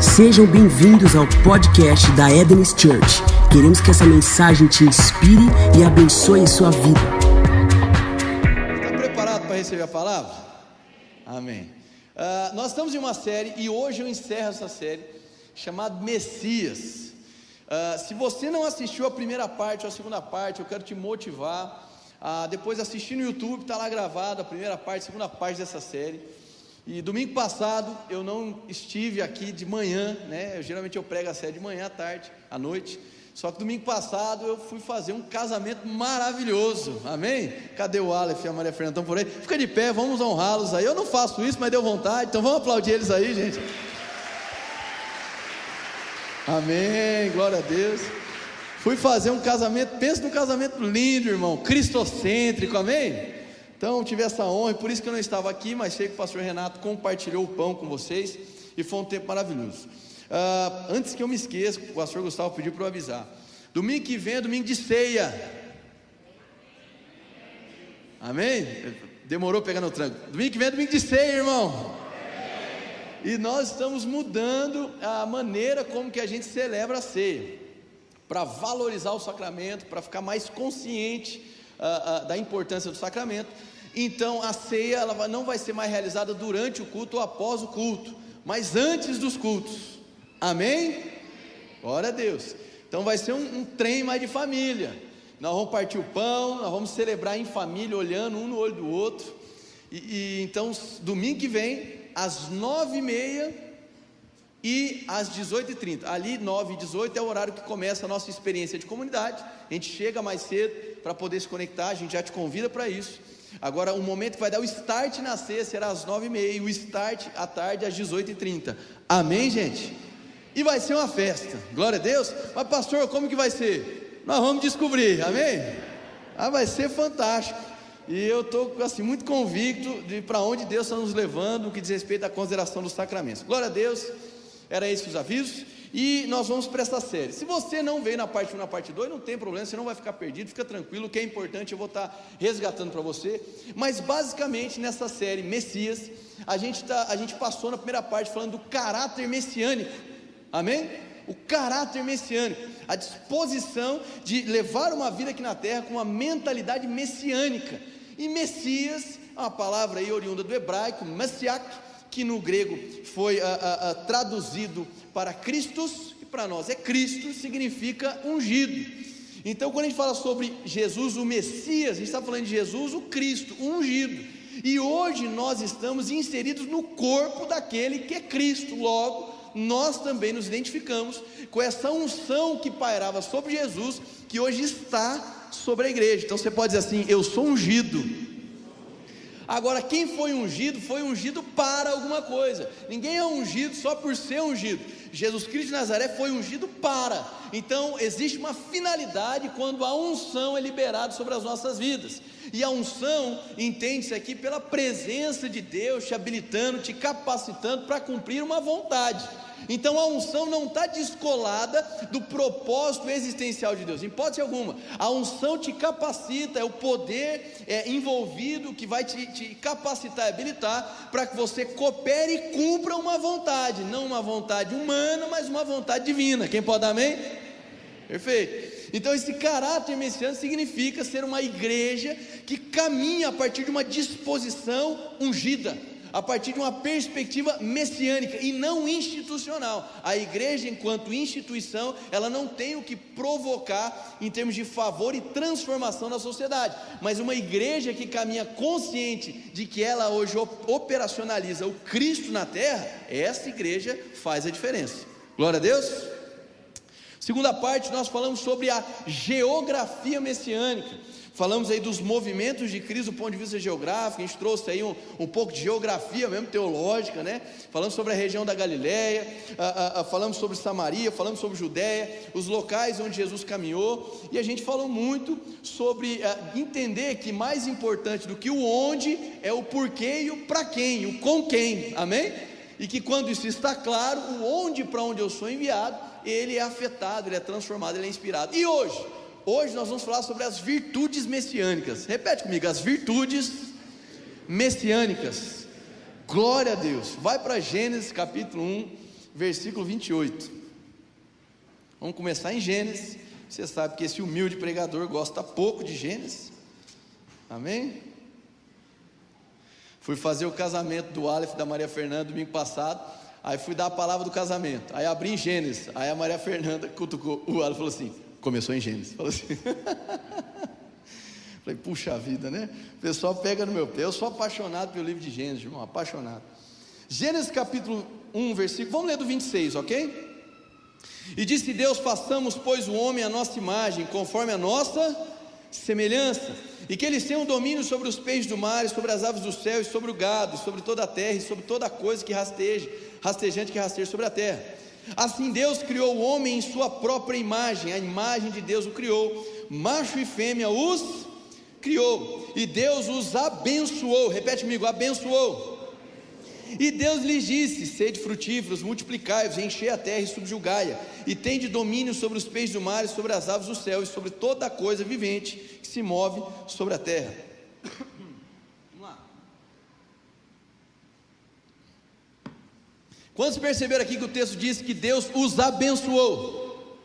Sejam bem-vindos ao podcast da Eden's Church. Queremos que essa mensagem te inspire e abençoe sua vida. Está preparado para receber a palavra? Amém. Ah, nós estamos em uma série e hoje eu encerro essa série chamada Messias. Ah, se você não assistiu a primeira parte ou a segunda parte, eu quero te motivar a depois assistir no YouTube, está lá gravado a primeira parte, a segunda parte dessa série. E domingo passado eu não estive aqui de manhã, né? Eu, geralmente eu prego a série de manhã, à tarde, à noite. Só que domingo passado eu fui fazer um casamento maravilhoso, amém? Cadê o Aleph e a Maria Fernanda? Por aí? Fica de pé, vamos honrá-los aí. Eu não faço isso, mas deu vontade, então vamos aplaudir eles aí, gente. Amém, glória a Deus. Fui fazer um casamento, pensa num casamento lindo, irmão, cristocêntrico, amém? Então tive essa honra, e por isso que eu não estava aqui, mas sei que o pastor Renato compartilhou o pão com vocês e foi um tempo maravilhoso. Ah, antes que eu me esqueça, o pastor Gustavo pediu para eu avisar. Domingo que vem é domingo de ceia. Amém? Demorou pegando o tranco. Domingo que vem é domingo de ceia, irmão. E nós estamos mudando a maneira como que a gente celebra a ceia, para valorizar o sacramento, para ficar mais consciente da importância do sacramento. Então a ceia ela não vai ser mais realizada durante o culto ou após o culto, mas antes dos cultos. Amém? Glória a Deus. Então vai ser um, um trem mais de família. Nós vamos partir o pão, nós vamos celebrar em família, olhando um no olho do outro. E, e então, domingo que vem, às nove e meia e às 18h30. Ali, 9 e 18 é o horário que começa a nossa experiência de comunidade. A gente chega mais cedo para poder se conectar, a gente já te convida para isso. Agora, o momento que vai dar o start na ceia será às 9h30 e o start à tarde às 18h30. Amém, gente? E vai ser uma festa, glória a Deus. Mas, pastor, como que vai ser? Nós vamos descobrir, amém? Ah, vai ser fantástico. E eu estou assim, muito convicto de para onde Deus está nos levando no que diz respeito à consideração dos sacramentos. Glória a Deus, era esses os avisos. E nós vamos para essa série. Se você não veio na parte 1 na parte 2, não tem problema, você não vai ficar perdido, fica tranquilo, o que é importante eu vou estar tá resgatando para você. Mas basicamente nessa série Messias, a gente, tá, a gente passou na primeira parte falando do caráter messiânico. Amém? O caráter messiânico, a disposição de levar uma vida aqui na terra com uma mentalidade messiânica. E Messias, uma palavra aí oriunda do hebraico, Messiach, que no grego foi a, a, a, traduzido para Christus, e para nós é Cristo, significa ungido. Então, quando a gente fala sobre Jesus, o Messias, a gente está falando de Jesus, o Cristo, ungido. E hoje nós estamos inseridos no corpo daquele que é Cristo. Logo, nós também nos identificamos com essa unção que pairava sobre Jesus, que hoje está sobre a igreja. Então você pode dizer assim: Eu sou ungido. Agora, quem foi ungido, foi ungido para alguma coisa. Ninguém é ungido só por ser ungido. Jesus Cristo de Nazaré foi ungido para. Então, existe uma finalidade quando a unção é liberada sobre as nossas vidas. E a unção entende-se aqui pela presença de Deus te habilitando, te capacitando para cumprir uma vontade. Então a unção não está descolada do propósito existencial de Deus, em hipótese alguma. A unção te capacita, é o poder é, envolvido que vai te, te capacitar e habilitar para que você coopere e cumpra uma vontade, não uma vontade humana, mas uma vontade divina. Quem pode dar amém? Perfeito. Então, esse caráter messiânico significa ser uma igreja que caminha a partir de uma disposição ungida a partir de uma perspectiva messiânica e não institucional. A igreja, enquanto instituição, ela não tem o que provocar em termos de favor e transformação na sociedade, mas uma igreja que caminha consciente de que ela hoje operacionaliza o Cristo na terra, essa igreja faz a diferença. Glória a Deus. Segunda parte, nós falamos sobre a geografia messiânica. Falamos aí dos movimentos de Cristo do ponto de vista geográfico, a gente trouxe aí um, um pouco de geografia mesmo, teológica, né? Falamos sobre a região da Galileia, a, a, a, falamos sobre Samaria, falamos sobre Judéia, os locais onde Jesus caminhou, e a gente falou muito sobre entender que mais importante do que o onde é o porquê e o para quem, o com quem, amém? E que quando isso está claro, o onde para onde eu sou enviado, ele é afetado, ele é transformado, ele é inspirado. E hoje? Hoje nós vamos falar sobre as virtudes messiânicas. Repete comigo, as virtudes messiânicas. Glória a Deus. Vai para Gênesis capítulo 1, versículo 28. Vamos começar em Gênesis. Você sabe que esse humilde pregador gosta pouco de Gênesis. Amém? Fui fazer o casamento do Aleph da Maria Fernanda domingo passado. Aí fui dar a palavra do casamento. Aí abri em Gênesis. Aí a Maria Fernanda cutucou. O Aleph falou assim: começou em Gênesis. Falou assim. Falei, puxa vida, né? O pessoal pega no meu pé. Eu sou apaixonado pelo livro de Gênesis, irmão, apaixonado. Gênesis capítulo 1, versículo. Vamos ler do 26, ok? E disse Deus: façamos, pois, o homem à nossa imagem, conforme a nossa semelhança, e que eles tenham domínio sobre os peixes do mar, sobre as aves do céu, e sobre o gado, sobre toda a terra, e sobre toda coisa que rasteje, rastejante que rasteja sobre a terra. Assim Deus criou o homem em sua própria imagem, a imagem de Deus o criou, macho e fêmea os criou, e Deus os abençoou. Repete comigo: abençoou e Deus lhes disse: Sede frutíferos, multiplicai-vos, enchei a terra e subjugai-a, e tende domínio sobre os peixes do mar, e sobre as aves do céu, e sobre toda coisa vivente que se move sobre a terra. Vamos lá. Quantos perceberam aqui que o texto diz que Deus os abençoou?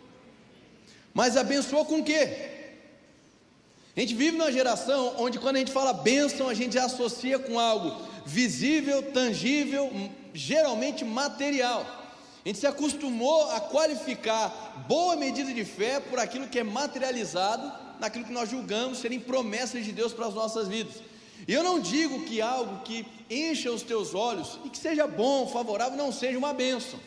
Mas abençoou com o quê? A gente vive numa geração onde, quando a gente fala bênção, a gente associa com algo visível, tangível, geralmente material. A gente se acostumou a qualificar boa medida de fé por aquilo que é materializado, naquilo que nós julgamos serem promessas de Deus para as nossas vidas. E eu não digo que algo que encha os teus olhos e que seja bom, favorável, não seja uma bênção.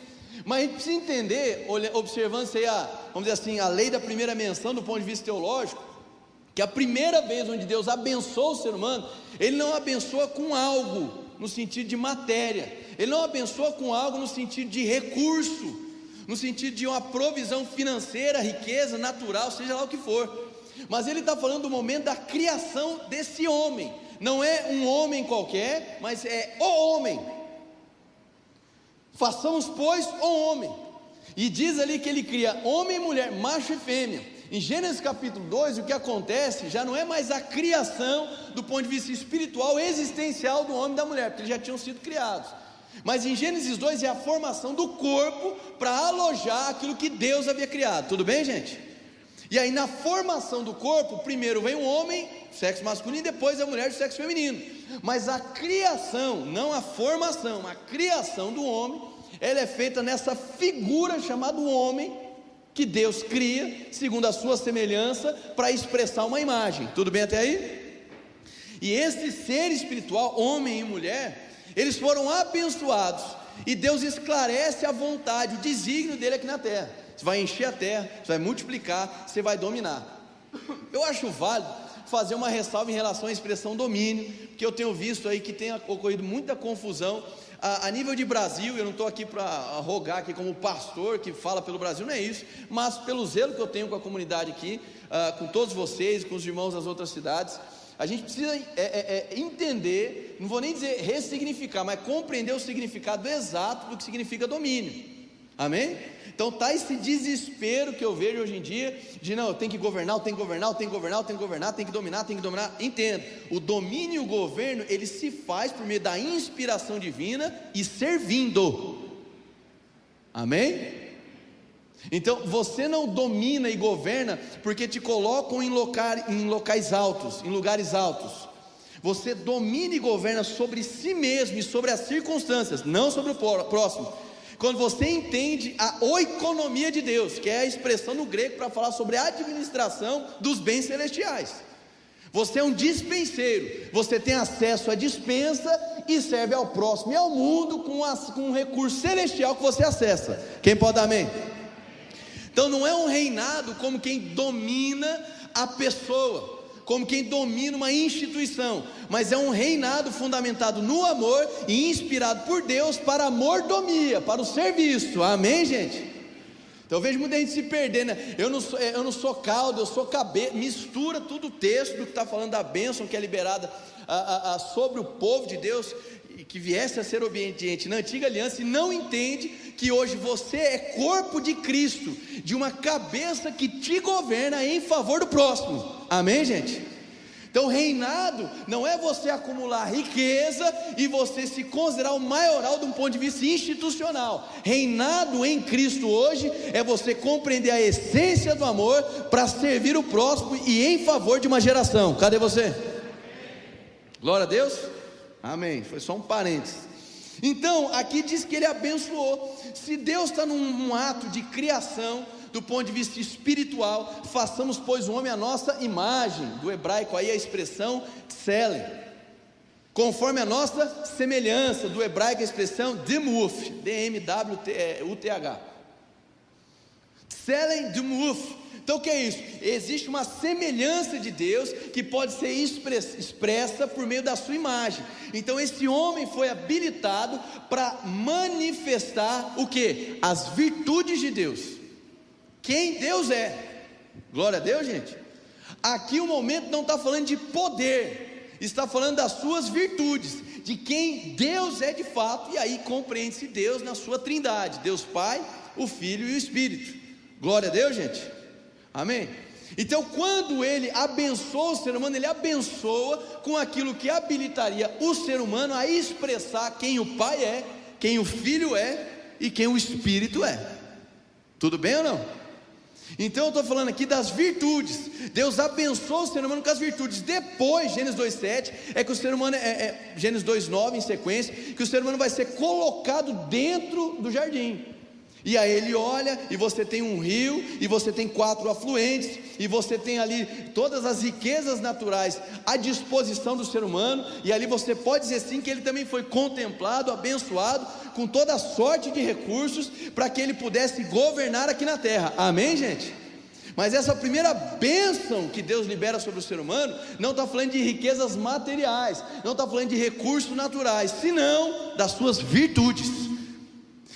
Mas a gente precisa entender, observando a, vamos dizer assim, a lei da primeira menção do ponto de vista teológico, que a primeira vez onde Deus abençoa o ser humano, Ele não abençoa com algo no sentido de matéria, Ele não abençoa com algo no sentido de recurso, no sentido de uma provisão financeira, riqueza, natural, seja lá o que for. Mas Ele está falando do momento da criação desse homem, não é um homem qualquer, mas é o homem. Façamos, pois, o homem. E diz ali que ele cria homem e mulher, macho e fêmea. Em Gênesis capítulo 2, o que acontece já não é mais a criação do ponto de vista espiritual, existencial do homem e da mulher, porque eles já tinham sido criados. Mas em Gênesis 2 é a formação do corpo para alojar aquilo que Deus havia criado. Tudo bem, gente? E aí, na formação do corpo, primeiro vem o homem, sexo masculino, e depois a mulher, sexo feminino. Mas a criação, não a formação, a criação do homem, ela é feita nessa figura chamada homem, que Deus cria, segundo a sua semelhança, para expressar uma imagem. Tudo bem até aí? E esse ser espiritual, homem e mulher, eles foram abençoados, e Deus esclarece a vontade, o desígnio dele aqui na terra. Você vai encher a terra, você vai multiplicar, você vai dominar. Eu acho válido fazer uma ressalva em relação à expressão domínio, porque eu tenho visto aí que tem ocorrido muita confusão a, a nível de Brasil, eu não estou aqui para rogar aqui como pastor que fala pelo Brasil, não é isso, mas pelo zelo que eu tenho com a comunidade aqui, uh, com todos vocês, com os irmãos das outras cidades, a gente precisa é, é, é, entender, não vou nem dizer ressignificar, mas compreender o significado exato do que significa domínio. Amém? Então tá esse desespero que eu vejo hoje em dia de não, eu tenho que governar, eu tenho que governar, eu tenho que governar, eu tenho que governar, tem que dominar, tem que dominar. Entenda, o domínio e o governo, ele se faz por meio da inspiração divina e servindo. Amém? Então você não domina e governa porque te colocam em, em locais altos, em lugares altos. Você domina e governa sobre si mesmo e sobre as circunstâncias, não sobre o próximo. Quando você entende a oikonomia de Deus, que é a expressão no grego para falar sobre a administração dos bens celestiais. Você é um dispenseiro, você tem acesso à dispensa e serve ao próximo e ao mundo com, com um recurso celestial que você acessa. Quem pode dar amém? Então não é um reinado como quem domina a pessoa como quem domina uma instituição, mas é um reinado fundamentado no amor e inspirado por Deus para a mordomia, para o serviço. Amém, gente? Então eu vejo muita gente se perdendo. Né? Eu, não sou, eu não sou caldo, eu sou cabeça. Mistura tudo o texto do que está falando da bênção que é liberada a, a, a, sobre o povo de Deus e que viesse a ser obediente na antiga aliança e não entende que hoje você é corpo de Cristo, de uma cabeça que te governa em favor do próximo. Amém, gente? Então, reinado não é você acumular riqueza e você se considerar o maioral de um ponto de vista institucional. Reinado em Cristo hoje é você compreender a essência do amor para servir o próximo e em favor de uma geração. Cadê você? Glória a Deus. Amém. Foi só um parênteses. Então, aqui diz que ele abençoou. Se Deus está num, ato de criação, do ponto de vista espiritual, façamos, pois, o homem a nossa imagem, do hebraico aí a expressão tsele, conforme a nossa semelhança, do hebraico a expressão demuf, D-M-W-U-T-H. Tselen demuf. Então o que é isso? Existe uma semelhança de Deus que pode ser expressa por meio da sua imagem. Então esse homem foi habilitado para manifestar o que? As virtudes de Deus quem Deus é. Glória a Deus, gente. Aqui o momento não está falando de poder, está falando das suas virtudes, de quem Deus é de fato, e aí compreende-se Deus na sua trindade: Deus Pai, o Filho e o Espírito. Glória a Deus, gente. Amém. Então, quando ele abençoa o ser humano, ele abençoa com aquilo que habilitaria o ser humano a expressar quem o Pai é, quem o Filho é e quem o Espírito é. Tudo bem ou não? Então eu estou falando aqui das virtudes. Deus abençoou o ser humano com as virtudes. Depois, Gênesis 2,7, é que o ser humano, é, é, Gênesis 2,9 em sequência, que o ser humano vai ser colocado dentro do jardim. E aí ele olha, e você tem um rio, e você tem quatro afluentes, e você tem ali todas as riquezas naturais à disposição do ser humano, e ali você pode dizer sim que ele também foi contemplado, abençoado, com toda sorte de recursos, para que ele pudesse governar aqui na terra. Amém, gente? Mas essa primeira bênção que Deus libera sobre o ser humano, não está falando de riquezas materiais, não está falando de recursos naturais, senão das suas virtudes.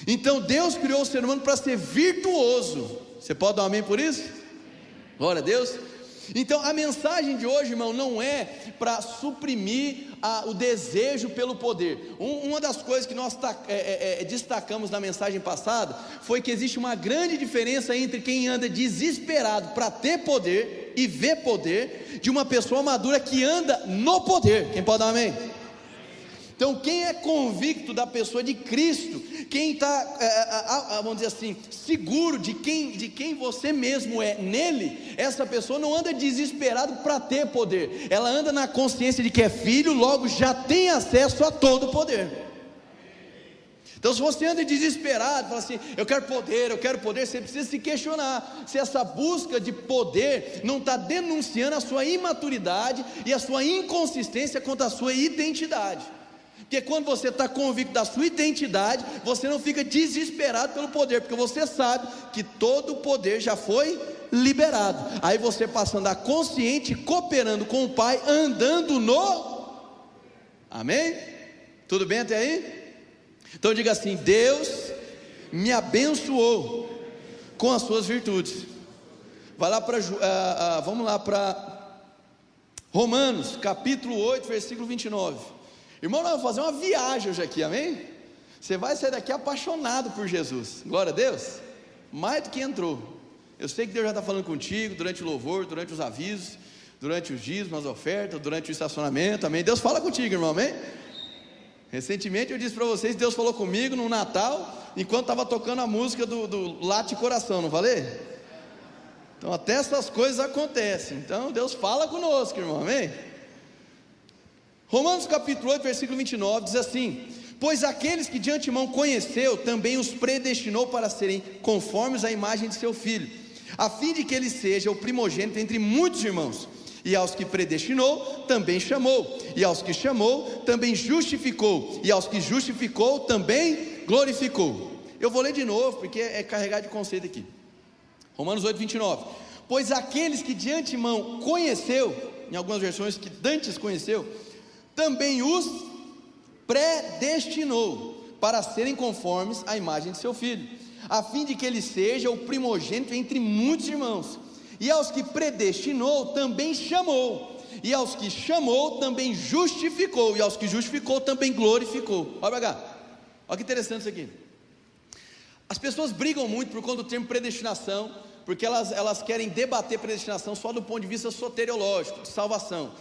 Então Deus criou o ser humano para ser virtuoso. Você pode dar um amém por isso? Glória a Deus. Então a mensagem de hoje, irmão, não é para suprimir a, o desejo pelo poder. Um, uma das coisas que nós é, é, é, destacamos na mensagem passada foi que existe uma grande diferença entre quem anda desesperado para ter poder e ver poder, de uma pessoa madura que anda no poder. Quem pode dar um amém? Então, quem é convicto da pessoa de Cristo, quem está, é, é, é, vamos dizer assim, seguro de quem, de quem você mesmo é nele, essa pessoa não anda desesperado para ter poder, ela anda na consciência de que é filho, logo já tem acesso a todo o poder. Então, se você anda desesperado, fala assim, eu quero poder, eu quero poder, você precisa se questionar se essa busca de poder não está denunciando a sua imaturidade e a sua inconsistência quanto à sua identidade. Porque quando você está convicto da sua identidade, você não fica desesperado pelo poder, porque você sabe que todo o poder já foi liberado. Aí você passa a andar consciente, cooperando com o Pai, andando no. Amém? Tudo bem até aí? Então diga assim: Deus me abençoou com as suas virtudes. Vai lá para, uh, uh, vamos lá para Romanos, capítulo 8, versículo 29. Irmão, nós vamos fazer uma viagem hoje aqui, amém? Você vai sair daqui apaixonado por Jesus, glória a Deus, mais do que entrou. Eu sei que Deus já está falando contigo durante o louvor, durante os avisos, durante os dízimos, as ofertas, durante o estacionamento, amém? Deus fala contigo, irmão, amém? Recentemente eu disse para vocês, Deus falou comigo no Natal, enquanto estava tocando a música do, do Late Coração, não falei? Então até essas coisas acontecem. Então Deus fala conosco, irmão, amém? Romanos capítulo 8, versículo 29 diz assim: Pois aqueles que de antemão conheceu, também os predestinou para serem conformes à imagem de seu filho, a fim de que ele seja o primogênito entre muitos irmãos. E aos que predestinou, também chamou, e aos que chamou, também justificou, e aos que justificou, também glorificou. Eu vou ler de novo, porque é carregado de conceito aqui. Romanos 8, 29. Pois aqueles que de antemão conheceu, em algumas versões que dantes conheceu, também os predestinou para serem conformes à imagem de seu filho, a fim de que ele seja o primogênito entre muitos irmãos. E aos que predestinou, também chamou. E aos que chamou, também justificou. E aos que justificou, também glorificou. Olha cá. Olha que interessante isso aqui. As pessoas brigam muito por conta do termo predestinação, porque elas, elas querem debater predestinação só do ponto de vista soteriológico, de salvação.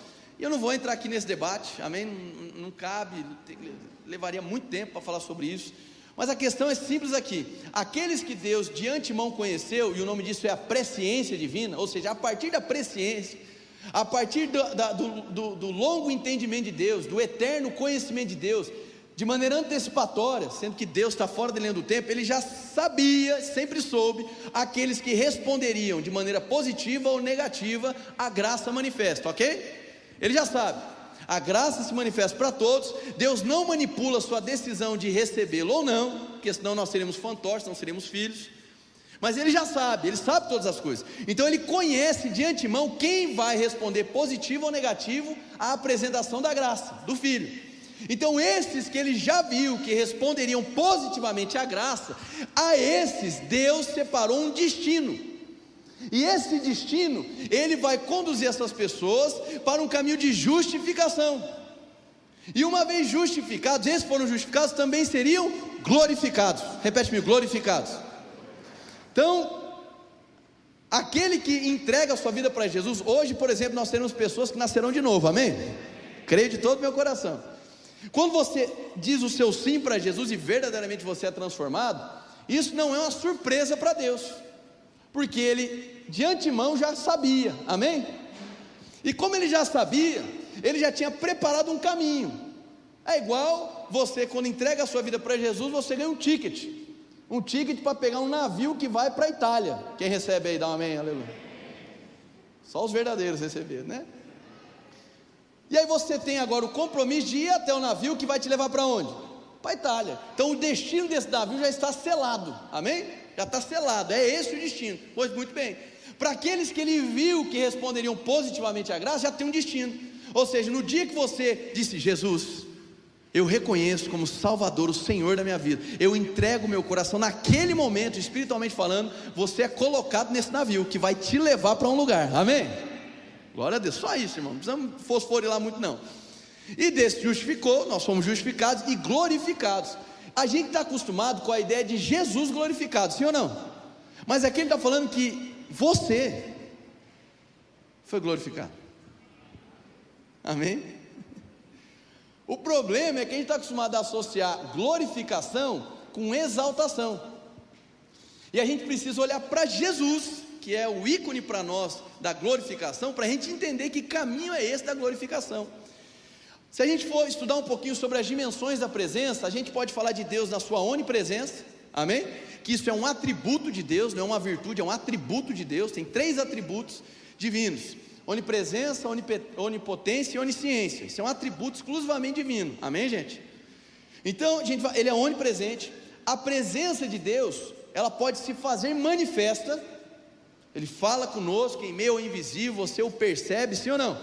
E eu não vou entrar aqui nesse debate, amém? Não, não cabe, levaria muito tempo para falar sobre isso. Mas a questão é simples aqui: aqueles que Deus de antemão conheceu, e o nome disso é a presciência divina, ou seja, a partir da presciência, a partir do, da, do, do, do longo entendimento de Deus, do eterno conhecimento de Deus, de maneira antecipatória, sendo que Deus está fora da linha do tempo, ele já sabia, sempre soube, aqueles que responderiam de maneira positiva ou negativa à graça manifesta, ok? Ele já sabe. A graça se manifesta para todos. Deus não manipula a sua decisão de recebê-lo ou não, porque senão nós seríamos fantoches, não seríamos filhos. Mas ele já sabe, ele sabe todas as coisas. Então ele conhece de antemão quem vai responder positivo ou negativo à apresentação da graça, do filho. Então, esses que ele já viu que responderiam positivamente à graça, a esses Deus separou um destino. E esse destino, ele vai conduzir essas pessoas para um caminho de justificação. E uma vez justificados, esses foram justificados, também seriam glorificados. Repete-me, glorificados. Então, aquele que entrega a sua vida para Jesus, hoje, por exemplo, nós teremos pessoas que nascerão de novo, amém? Creio de todo meu coração. Quando você diz o seu sim para Jesus e verdadeiramente você é transformado, isso não é uma surpresa para Deus, porque Ele de antemão já sabia, amém? E como Ele já sabia, Ele já tinha preparado um caminho. É igual você, quando entrega a sua vida para Jesus, você ganha um ticket, um ticket para pegar um navio que vai para a Itália. Quem recebe aí, dá um amém, aleluia. Só os verdadeiros receberam, né? E aí você tem agora o compromisso de ir até o navio que vai te levar para onde? Para a Itália. Então o destino desse navio já está selado. Amém? Já está selado. É esse o destino. Pois muito bem. Para aqueles que ele viu que responderiam positivamente à graça, já tem um destino. Ou seja, no dia que você disse, Jesus, eu reconheço como Salvador, o Senhor da minha vida. Eu entrego meu coração naquele momento, espiritualmente falando, você é colocado nesse navio que vai te levar para um lugar. Amém? Glória a Deus, só isso, irmão. Não precisamos fosforilar muito, não. E desse justificou, nós fomos justificados e glorificados. A gente está acostumado com a ideia de Jesus glorificado, sim ou não? Mas aqui ele está falando que você foi glorificado. Amém? O problema é que a gente está acostumado a associar glorificação com exaltação. E a gente precisa olhar para Jesus que é o ícone para nós da glorificação, para a gente entender que caminho é esse da glorificação. Se a gente for estudar um pouquinho sobre as dimensões da presença, a gente pode falar de Deus na sua onipresença, amém? Que isso é um atributo de Deus, não é uma virtude, é um atributo de Deus, tem três atributos divinos: onipresença, onipotência e onisciência. Isso é um atributo exclusivamente divino, amém, gente? Então, gente, ele é onipresente. A presença de Deus, ela pode se fazer manifesta ele fala conosco em meio ao invisível, você o percebe, sim ou não?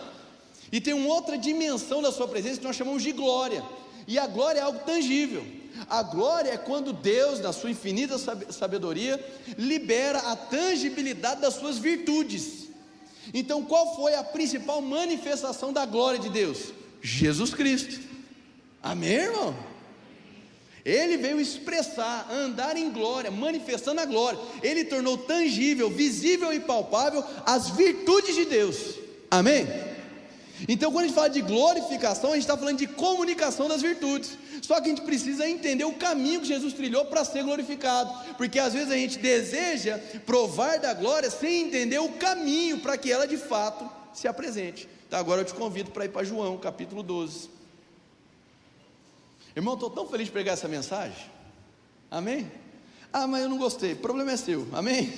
E tem uma outra dimensão da sua presença que nós chamamos de glória. E a glória é algo tangível. A glória é quando Deus, na sua infinita sabedoria, libera a tangibilidade das suas virtudes. Então, qual foi a principal manifestação da glória de Deus? Jesus Cristo. Amém, irmão? Ele veio expressar, andar em glória, manifestando a glória. Ele tornou tangível, visível e palpável as virtudes de Deus. Amém? Então, quando a gente fala de glorificação, a gente está falando de comunicação das virtudes. Só que a gente precisa entender o caminho que Jesus trilhou para ser glorificado, porque às vezes a gente deseja provar da glória sem entender o caminho para que ela de fato se apresente. Então, agora eu te convido para ir para João, capítulo 12. Irmão, estou tão feliz de pregar essa mensagem. Amém? Ah, mas eu não gostei. O problema é seu. Amém?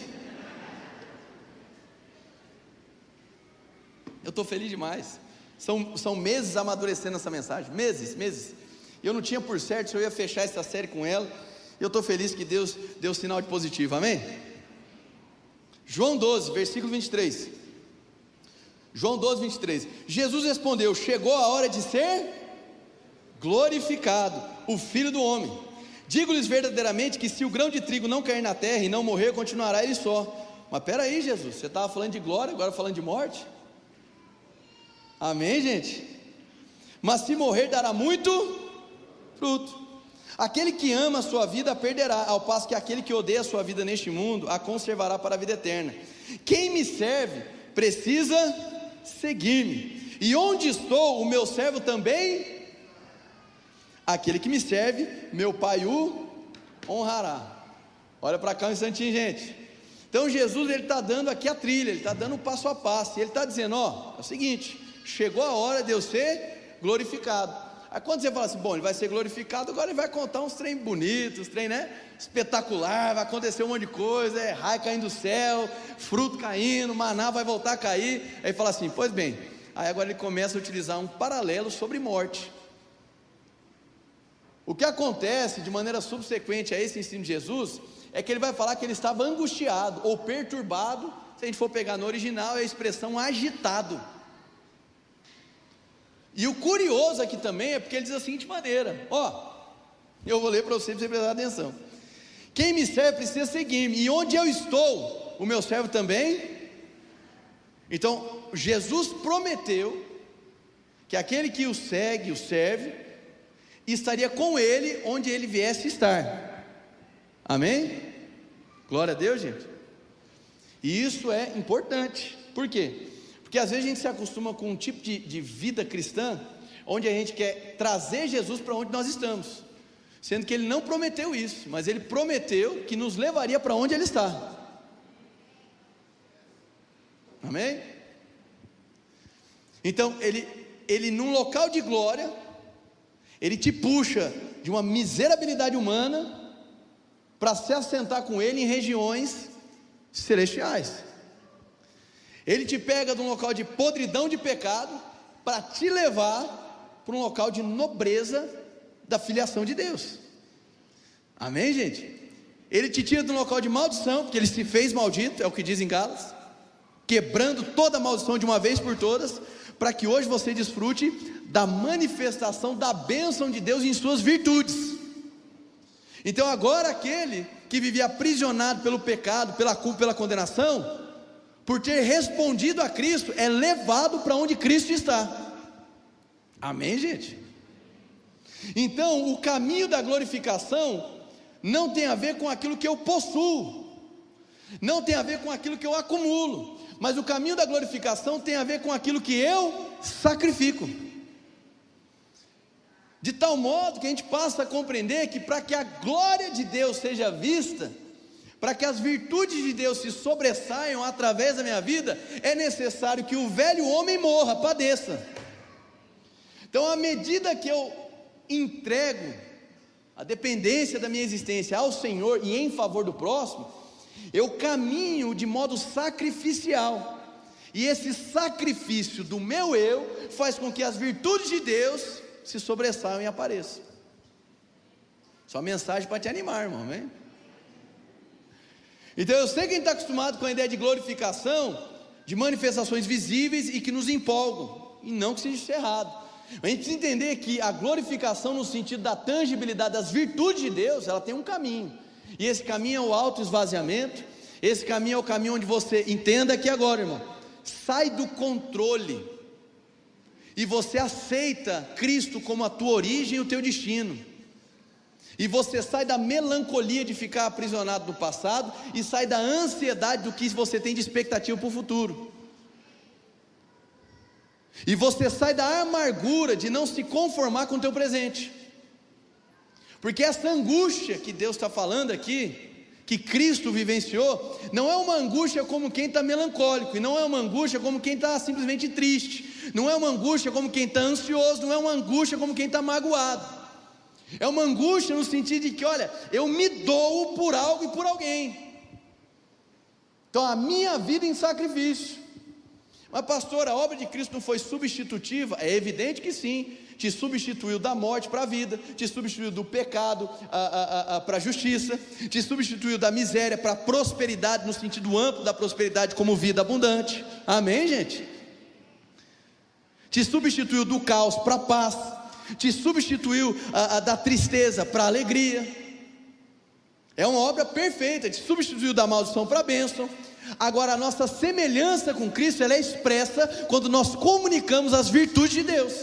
Eu estou feliz demais. São, são meses amadurecendo essa mensagem. Meses, meses. Eu não tinha por certo se eu ia fechar essa série com ela. Eu estou feliz que Deus deu sinal de positivo. Amém? João 12, versículo 23. João 12, 23. Jesus respondeu: Chegou a hora de ser glorificado, o Filho do Homem. Digo-lhes verdadeiramente que se o grão de trigo não cair na terra e não morrer, continuará ele só. Mas peraí, Jesus, você estava falando de glória, agora falando de morte? Amém, gente? Mas se morrer, dará muito fruto. Aquele que ama a sua vida perderá, ao passo que aquele que odeia a sua vida neste mundo a conservará para a vida eterna. Quem me serve precisa seguir-me E onde estou, o meu servo também? Aquele que me serve, meu Pai o honrará. Olha para cá um instantinho, gente. Então Jesus ele está dando aqui a trilha, ele está dando passo a passo. E ele está dizendo: ó, é o seguinte, chegou a hora de eu ser glorificado. Aí quando você fala assim, bom, ele vai ser glorificado, agora ele vai contar uns trem bonitos, trem, né? Espetacular, vai acontecer um monte de coisa, é raio caindo do céu, fruto caindo, maná vai voltar a cair. Aí fala assim, pois bem, aí agora ele começa a utilizar um paralelo sobre morte. O que acontece de maneira subsequente a esse ensino de Jesus é que ele vai falar que ele estava angustiado ou perturbado. Se a gente for pegar no original, é a expressão agitado. E o curioso aqui também é porque ele diz da seguinte maneira: ó, eu vou ler para você para você prestar atenção. Quem me serve precisa seguir-me, e onde eu estou, o meu servo também. Então, Jesus prometeu que aquele que o segue, o serve, estaria com ele onde ele viesse estar. Amém? Glória a Deus, gente. E isso é importante. Por quê? Porque às vezes a gente se acostuma com um tipo de, de vida cristã, onde a gente quer trazer Jesus para onde nós estamos, sendo que ele não prometeu isso, mas ele prometeu que nos levaria para onde ele está. Amém? Então, ele, ele num local de glória, ele te puxa de uma miserabilidade humana para se assentar com ele em regiões celestiais. Ele te pega de um local de podridão de pecado para te levar para um local de nobreza da filiação de Deus. Amém, gente? Ele te tira de um local de maldição, porque ele se fez maldito, é o que diz em Galas, quebrando toda a maldição de uma vez por todas, para que hoje você desfrute da manifestação da bênção de Deus em suas virtudes. Então agora aquele que vivia aprisionado pelo pecado, pela culpa, pela condenação, por ter respondido a Cristo, é levado para onde Cristo está. Amém, gente? Então, o caminho da glorificação não tem a ver com aquilo que eu possuo, não tem a ver com aquilo que eu acumulo, mas o caminho da glorificação tem a ver com aquilo que eu sacrifico. De tal modo que a gente passa a compreender que para que a glória de Deus seja vista, para que as virtudes de Deus se sobressaiam através da minha vida, é necessário que o velho homem morra, padeça. Então, à medida que eu entrego a dependência da minha existência ao Senhor e em favor do próximo, eu caminho de modo sacrificial. E esse sacrifício do meu eu faz com que as virtudes de Deus se sobressaiam e apareçam. Só mensagem para te animar, irmão, amém? Então eu sei que a gente está acostumado com a ideia de glorificação, de manifestações visíveis e que nos empolgam, e não que seja errado. A gente precisa entender que a glorificação, no sentido da tangibilidade das virtudes de Deus, ela tem um caminho, e esse caminho é o auto-esvaziamento, esse caminho é o caminho onde você, entenda aqui agora, irmão, sai do controle, e você aceita Cristo como a tua origem e o teu destino. E você sai da melancolia de ficar aprisionado no passado e sai da ansiedade do que você tem de expectativa para o futuro. E você sai da amargura de não se conformar com o teu presente. Porque essa angústia que Deus está falando aqui, que Cristo vivenciou, não é uma angústia como quem está melancólico, e não é uma angústia como quem está simplesmente triste, não é uma angústia como quem está ansioso, não é uma angústia como quem está magoado. É uma angústia no sentido de que, olha, eu me dou por algo e por alguém. Então a minha vida em sacrifício. Mas, pastor, a obra de Cristo não foi substitutiva? É evidente que sim. Te substituiu da morte para a vida, te substituiu do pecado para a justiça, te substituiu da miséria para a prosperidade, no sentido amplo da prosperidade como vida abundante. Amém, gente? Te substituiu do caos para a paz, te substituiu a, a da tristeza para a alegria. É uma obra perfeita, te substituiu da maldição para a bênção. Agora, a nossa semelhança com Cristo ela é expressa quando nós comunicamos as virtudes de Deus.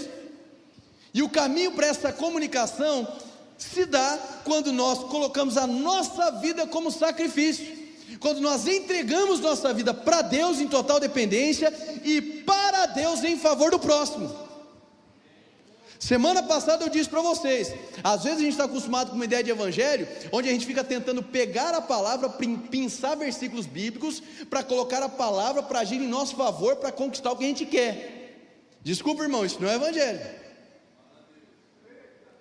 E o caminho para essa comunicação se dá quando nós colocamos a nossa vida como sacrifício. quando nós entregamos nossa vida para Deus em total dependência e para Deus em favor do próximo. Semana passada eu disse para vocês, às vezes a gente está acostumado com uma ideia de evangelho, onde a gente fica tentando pegar a palavra, pensar versículos bíblicos, para colocar a palavra para agir em nosso favor, para conquistar o que a gente quer. Desculpa, irmão, isso não é evangelho.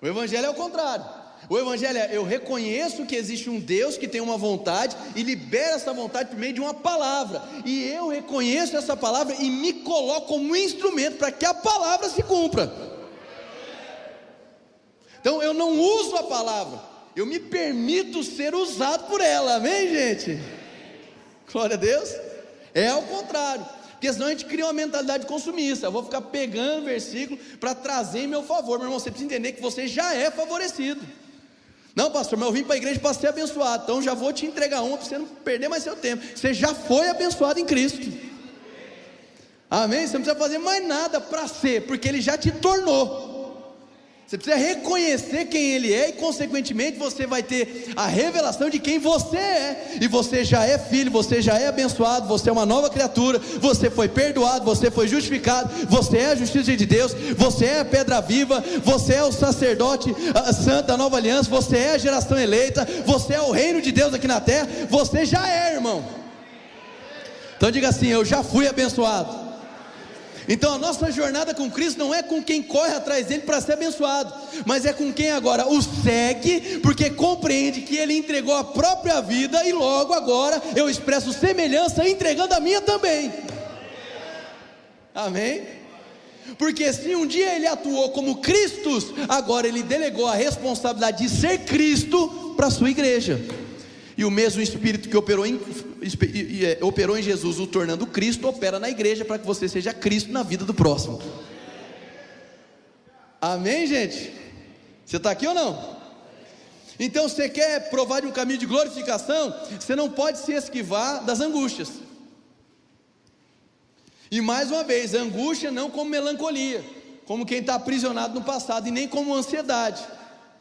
O evangelho é o contrário. O evangelho é eu reconheço que existe um Deus que tem uma vontade e libera essa vontade por meio de uma palavra. E eu reconheço essa palavra e me coloco como um instrumento para que a palavra se cumpra. Então eu não uso a palavra, eu me permito ser usado por ela, amém, gente? Glória a Deus. É ao contrário, porque senão a gente cria uma mentalidade consumista. Eu vou ficar pegando versículo para trazer em meu favor, meu irmão. Você precisa entender que você já é favorecido. Não, pastor, mas eu vim para a igreja para ser abençoado, então já vou te entregar uma para você não perder mais seu tempo. Você já foi abençoado em Cristo. Amém? Você não precisa fazer mais nada para ser, porque Ele já te tornou. Você precisa reconhecer quem Ele é e, consequentemente, você vai ter a revelação de quem você é. E você já é filho, você já é abençoado, você é uma nova criatura, você foi perdoado, você foi justificado, você é a justiça de Deus, você é a pedra viva, você é o sacerdote santo da nova aliança, você é a geração eleita, você é o reino de Deus aqui na terra, você já é, irmão. Então diga assim: Eu já fui abençoado. Então a nossa jornada com Cristo não é com quem corre atrás dele para ser abençoado, mas é com quem agora o segue, porque compreende que ele entregou a própria vida e logo agora eu expresso semelhança entregando a minha também. Amém? Porque se um dia ele atuou como Cristo, agora ele delegou a responsabilidade de ser Cristo para a sua igreja. E o mesmo Espírito que operou em, operou em Jesus, o tornando Cristo, opera na igreja para que você seja Cristo na vida do próximo. Amém, gente? Você está aqui ou não? Então, você quer provar de um caminho de glorificação? Você não pode se esquivar das angústias. E mais uma vez, angústia não como melancolia, como quem está aprisionado no passado, e nem como ansiedade,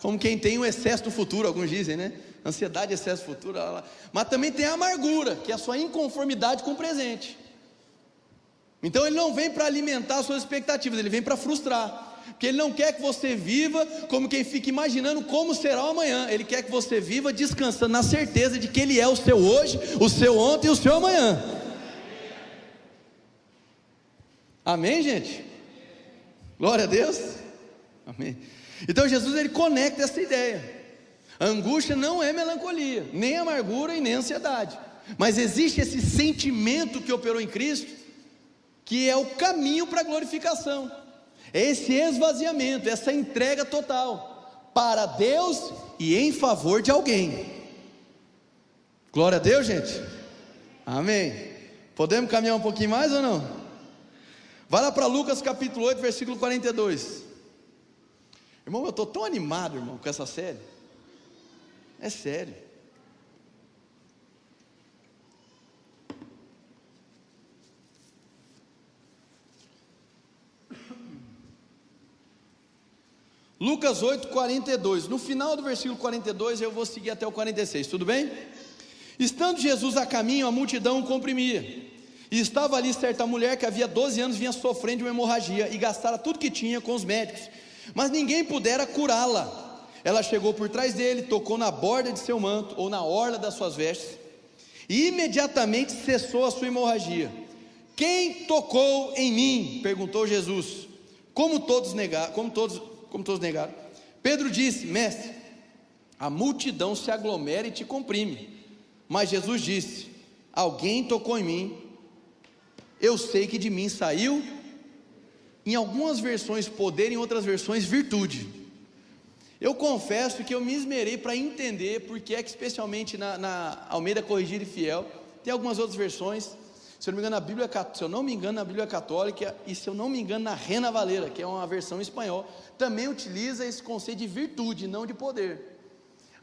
como quem tem um excesso do futuro, alguns dizem, né? Ansiedade, excesso futuro, lá, lá. mas também tem a amargura, que é a sua inconformidade com o presente. Então ele não vem para alimentar as suas expectativas, ele vem para frustrar. Porque ele não quer que você viva como quem fica imaginando como será o amanhã. Ele quer que você viva descansando na certeza de que ele é o seu hoje, o seu ontem e o seu amanhã. Amém, gente? Glória a Deus. Amém. Então Jesus ele conecta essa ideia. Angústia não é melancolia, nem amargura e nem ansiedade. Mas existe esse sentimento que operou em Cristo, que é o caminho para a glorificação. É esse esvaziamento, essa entrega total para Deus e em favor de alguém. Glória a Deus, gente. Amém. Podemos caminhar um pouquinho mais ou não? Vai lá para Lucas capítulo 8, versículo 42. Irmão, eu estou tão animado, irmão, com essa série. É sério. Lucas 8, 42. No final do versículo 42, eu vou seguir até o 46, tudo bem? Estando Jesus a caminho, a multidão o comprimia. E estava ali certa mulher que havia 12 anos vinha sofrendo de uma hemorragia e gastara tudo que tinha com os médicos, mas ninguém pudera curá-la. Ela chegou por trás dele, tocou na borda de seu manto ou na orla das suas vestes, e imediatamente cessou a sua hemorragia. Quem tocou em mim? perguntou Jesus. Como todos negaram, como todos, como todos negaram. Pedro disse: Mestre, a multidão se aglomera e te comprime. Mas Jesus disse: Alguém tocou em mim. Eu sei que de mim saiu, em algumas versões poder, em outras versões virtude. Eu confesso que eu me esmerei para entender porque é que, especialmente na, na Almeida Corrigida e Fiel, tem algumas outras versões. Se eu não me engano, na Bíblia, se eu não me engano, na Bíblia Católica e se eu não me engano, na Rena Valera, que é uma versão em espanhol, também utiliza esse conceito de virtude, não de poder.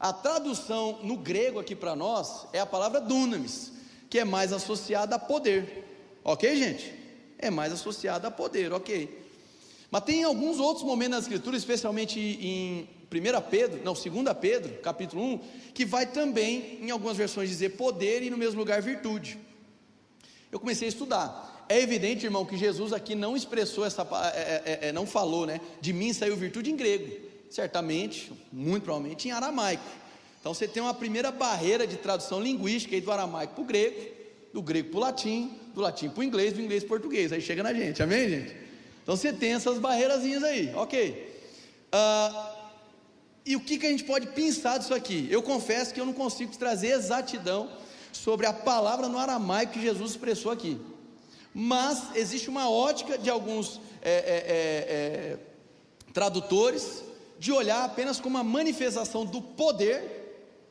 A tradução no grego aqui para nós é a palavra dunamis, que é mais associada a poder. Ok, gente? É mais associada a poder, ok. Mas tem alguns outros momentos na Escritura, especialmente em 1 Pedro, não, 2 Pedro, capítulo 1, que vai também, em algumas versões, dizer poder e no mesmo lugar virtude. Eu comecei a estudar. É evidente, irmão, que Jesus aqui não expressou essa, é, é, é, é, não falou, né? De mim saiu virtude em grego. Certamente, muito provavelmente, em aramaico. Então você tem uma primeira barreira de tradução linguística aí do aramaico para o grego, do grego para o latim, do latim para o inglês, do inglês para o português. Aí chega na gente, amém, gente? Então você tem essas barreirazinhas aí, ok. Uh, e o que, que a gente pode pensar disso aqui? Eu confesso que eu não consigo trazer exatidão sobre a palavra no aramaico que Jesus expressou aqui. Mas existe uma ótica de alguns é, é, é, é tradutores de olhar apenas como uma manifestação do poder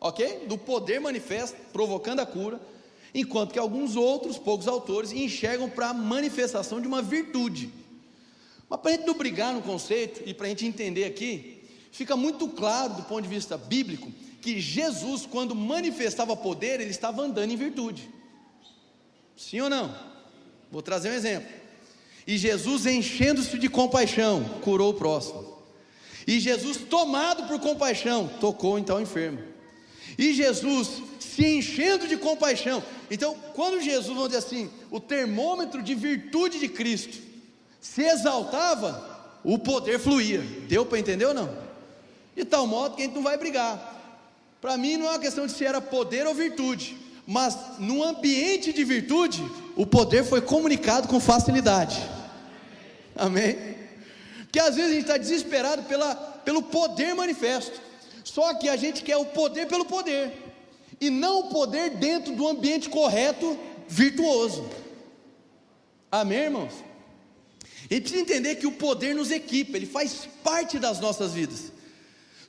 ok? Do poder manifesto, provocando a cura, enquanto que alguns outros, poucos autores, enxergam para a manifestação de uma virtude. Mas para a gente não brigar no conceito e para a gente entender aqui, fica muito claro do ponto de vista bíblico que Jesus, quando manifestava poder, ele estava andando em virtude. Sim ou não? Vou trazer um exemplo. E Jesus, enchendo-se de compaixão, curou o próximo. E Jesus, tomado por compaixão, tocou então o enfermo. E Jesus se enchendo de compaixão. Então, quando Jesus, vamos dizer assim, o termômetro de virtude de Cristo se exaltava, o poder fluía. Deu para entender ou não? De tal modo que a gente não vai brigar. Para mim não é uma questão de se era poder ou virtude, mas no ambiente de virtude, o poder foi comunicado com facilidade. Amém? Porque às vezes a gente está desesperado pela, pelo poder manifesto. Só que a gente quer o poder pelo poder, e não o poder dentro do ambiente correto, virtuoso. Amém, irmãos? A gente precisa entender que o poder nos equipa, ele faz parte das nossas vidas.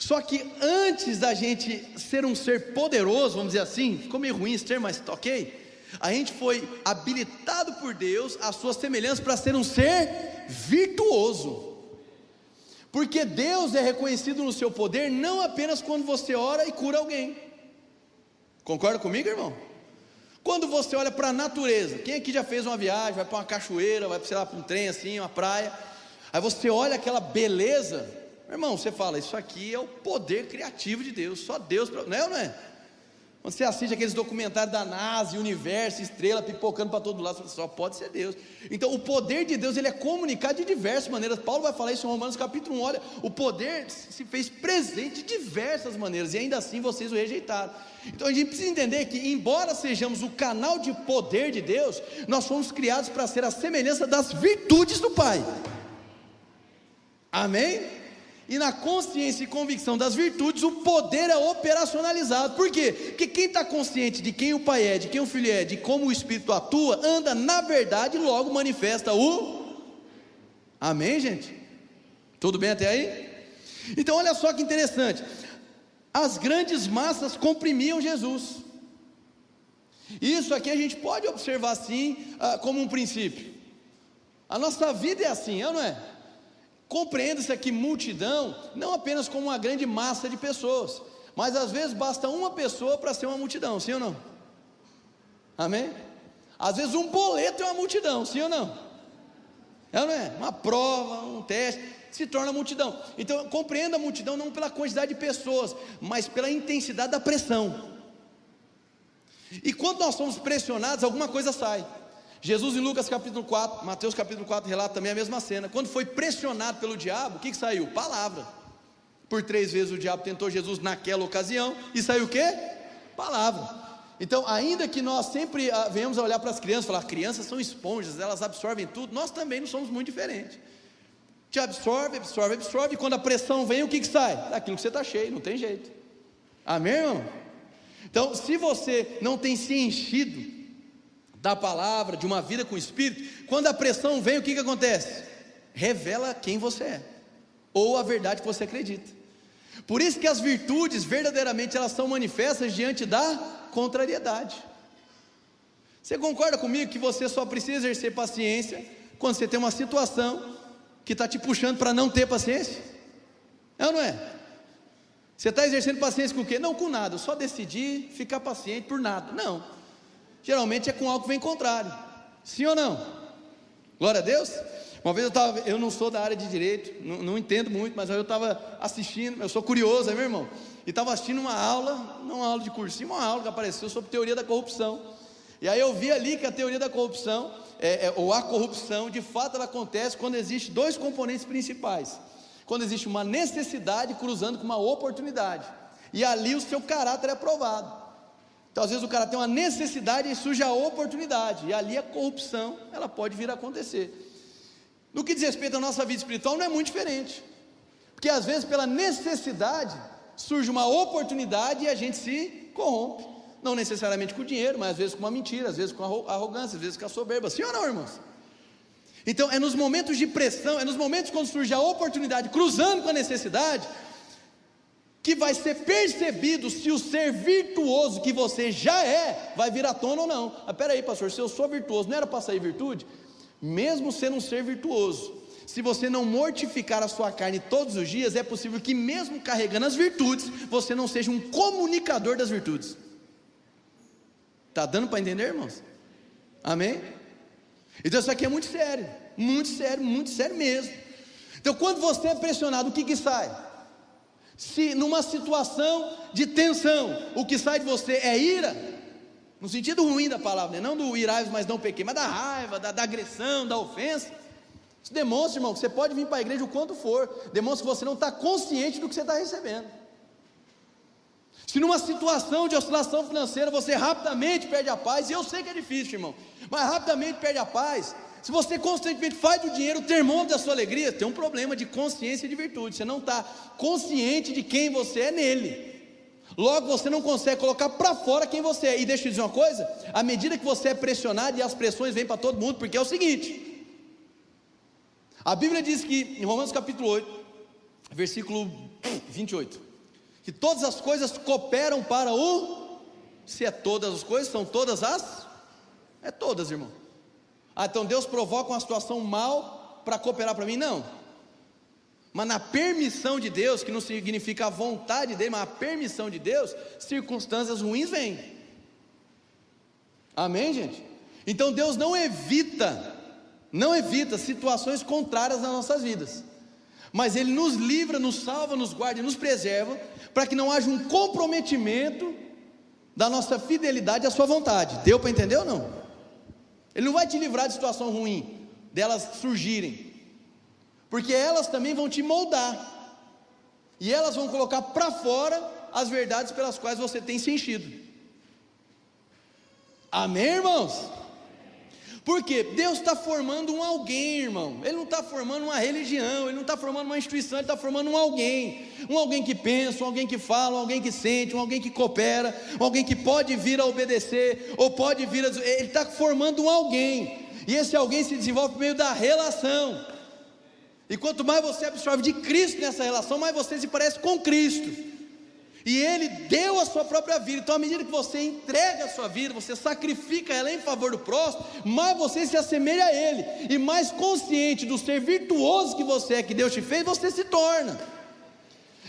Só que antes da gente ser um ser poderoso, vamos dizer assim, ficou meio ruim esse termo, mas tá ok. A gente foi habilitado por Deus, a sua semelhança, para ser um ser virtuoso. Porque Deus é reconhecido no seu poder não apenas quando você ora e cura alguém. Concorda comigo, irmão? Quando você olha para a natureza, quem aqui já fez uma viagem, vai para uma cachoeira, vai para um trem assim, uma praia, aí você olha aquela beleza, irmão, você fala, isso aqui é o poder criativo de Deus, só Deus, não é ou não é? Quando você assiste aqueles documentários da NASA, universo, estrela pipocando para todo lado, só pode ser Deus. Então, o poder de Deus ele é comunicado de diversas maneiras. Paulo vai falar isso em Romanos capítulo 1. Olha, o poder se fez presente de diversas maneiras e ainda assim vocês o rejeitaram. Então, a gente precisa entender que, embora sejamos o canal de poder de Deus, nós fomos criados para ser a semelhança das virtudes do Pai. Amém? E na consciência e convicção das virtudes, o poder é operacionalizado. Por quê? Porque quem está consciente de quem o Pai é, de quem o Filho é, de como o Espírito atua, anda na verdade e logo manifesta o. Amém, gente? Tudo bem até aí? Então, olha só que interessante. As grandes massas comprimiam Jesus. Isso aqui a gente pode observar assim, como um princípio. A nossa vida é assim, é não é? Compreenda-se aqui multidão, não apenas como uma grande massa de pessoas, mas às vezes basta uma pessoa para ser uma multidão, sim ou não? Amém? Às vezes um boleto é uma multidão, sim ou não? É ou não é? Uma prova, um teste, se torna multidão. Então compreenda a multidão não pela quantidade de pessoas, mas pela intensidade da pressão. E quando nós somos pressionados, alguma coisa sai. Jesus em Lucas capítulo 4, Mateus capítulo 4 relata também a mesma cena. Quando foi pressionado pelo diabo, o que, que saiu? Palavra. Por três vezes o diabo tentou Jesus naquela ocasião e saiu o quê? Palavra. Então, ainda que nós sempre ah, venhamos a olhar para as crianças e falar, crianças são esponjas, elas absorvem tudo, nós também não somos muito diferentes. Te absorve, absorve, absorve, e quando a pressão vem, o que, que sai? Daquilo que você está cheio, não tem jeito. Amém, irmão? Então, se você não tem se enchido da palavra, de uma vida com o Espírito, quando a pressão vem, o que, que acontece? Revela quem você é, ou a verdade que você acredita. Por isso que as virtudes, verdadeiramente, elas são manifestas diante da contrariedade. Você concorda comigo que você só precisa exercer paciência quando você tem uma situação que está te puxando para não ter paciência? É ou não é? Você está exercendo paciência com o quê? Não com nada, só decidir ficar paciente por nada. Não geralmente é com algo que vem contrário. Sim ou não? Glória a Deus. Uma vez eu estava, eu não sou da área de direito, não, não entendo muito, mas eu estava assistindo, eu sou curioso, é meu irmão, e estava assistindo uma aula, não uma aula de cursinho, uma aula que apareceu sobre teoria da corrupção. E aí eu vi ali que a teoria da corrupção, é, é, ou a corrupção, de fato ela acontece quando existe dois componentes principais. Quando existe uma necessidade cruzando com uma oportunidade. E ali o seu caráter é provado. Então, às vezes o cara tem uma necessidade e surge a oportunidade. E ali a corrupção, ela pode vir a acontecer. No que diz respeito à nossa vida espiritual, não é muito diferente. Porque às vezes, pela necessidade, surge uma oportunidade e a gente se corrompe. Não necessariamente com dinheiro, mas às vezes com uma mentira, às vezes com arrogância, às vezes com a soberba. Sim ou não, irmãos? Então, é nos momentos de pressão, é nos momentos quando surge a oportunidade, cruzando com a necessidade, que vai ser percebido se o ser virtuoso que você já é vai vir à tona ou não. Ah, peraí, pastor, se eu sou virtuoso, não era para sair virtude? mesmo sendo um ser virtuoso, se você não mortificar a sua carne todos os dias, é possível que, mesmo carregando as virtudes, você não seja um comunicador das virtudes. Está dando para entender, irmãos? Amém? Então isso aqui é muito sério, muito sério, muito sério mesmo. Então, quando você é pressionado, o que, que sai? Se numa situação de tensão, o que sai de você é ira, no sentido ruim da palavra, né? não do irai mas não pequei, mas da raiva, da, da agressão, da ofensa. Isso demonstra, irmão, que você pode vir para a igreja o quanto for, demonstra que você não está consciente do que você está recebendo. Se numa situação de oscilação financeira você rapidamente perde a paz, e eu sei que é difícil, irmão, mas rapidamente perde a paz. Se você constantemente faz do dinheiro o termômetro da sua alegria, tem um problema de consciência e de virtude. Você não está consciente de quem você é nele. Logo, você não consegue colocar para fora quem você é. E deixa eu dizer uma coisa: à medida que você é pressionado e as pressões vêm para todo mundo, porque é o seguinte: a Bíblia diz que, em Romanos capítulo 8, versículo 28, que todas as coisas cooperam para o. Se é todas as coisas, são todas as. É todas, irmão. Ah, então Deus provoca uma situação mal para cooperar para mim? Não. Mas na permissão de Deus, que não significa a vontade dele, mas a permissão de Deus, circunstâncias ruins vêm. Amém, gente? Então Deus não evita, não evita situações contrárias nas nossas vidas. Mas Ele nos livra, nos salva, nos guarda nos preserva, para que não haja um comprometimento da nossa fidelidade à Sua vontade. Deu para entender ou não? Ele não vai te livrar de situação ruim, delas surgirem porque elas também vão te moldar, e elas vão colocar para fora as verdades pelas quais você tem se enchido. Amém, irmãos? Porque Deus está formando um alguém, irmão. Ele não está formando uma religião, Ele não está formando uma instituição, Ele está formando um alguém. Um alguém que pensa, um alguém que fala, um alguém que sente, um alguém que coopera, um alguém que pode vir a obedecer, ou pode vir a. Ele está formando um alguém. E esse alguém se desenvolve por meio da relação. E quanto mais você absorve de Cristo nessa relação, mais você se parece com Cristo. E Ele deu a sua própria vida. Então, à medida que você entrega a sua vida, você sacrifica ela em favor do próximo, mais você se assemelha a Ele. E mais consciente do ser virtuoso que você é, que Deus te fez, você se torna.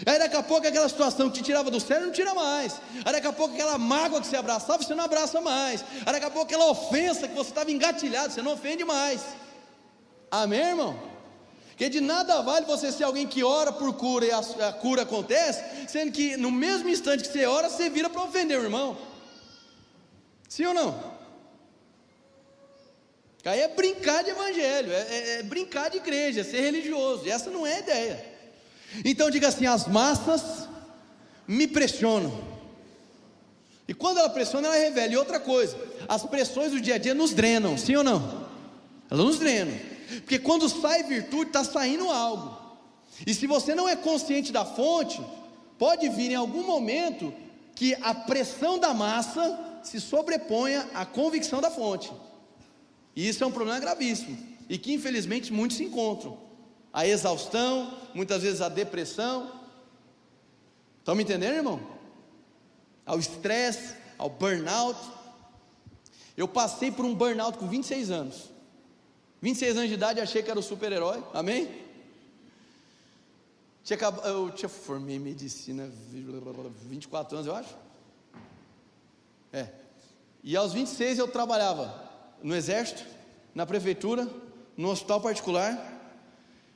Aí daqui a pouco aquela situação que te tirava do sério não tira mais. Aí daqui a pouco aquela mágoa que você abraçava, você não abraça mais. Aí daqui a pouco aquela ofensa que você estava engatilhado, você não ofende mais. Amém, irmão? Porque de nada vale você ser alguém que ora por cura e a, a cura acontece, sendo que no mesmo instante que você ora, você vira para ofender o irmão. Sim ou não? Aí é brincar de evangelho, é, é, é brincar de igreja, é ser religioso. E essa não é a ideia. Então diga assim: as massas me pressionam. E quando ela pressiona, ela revela. E outra coisa, as pressões do dia a dia nos drenam, sim ou não? Elas nos drenam. Porque quando sai virtude, está saindo algo. E se você não é consciente da fonte, pode vir em algum momento que a pressão da massa se sobreponha à convicção da fonte. E isso é um problema gravíssimo. E que infelizmente muitos se encontram. A exaustão, muitas vezes a depressão. Estão me entendendo, irmão? Ao estresse, ao burnout. Eu passei por um burnout com 26 anos. 26 anos de idade, achei que era o super-herói, amém? Tinha, eu tinha formei medicina 24 anos, eu acho. É. E aos 26 eu trabalhava no exército, na prefeitura, no hospital particular.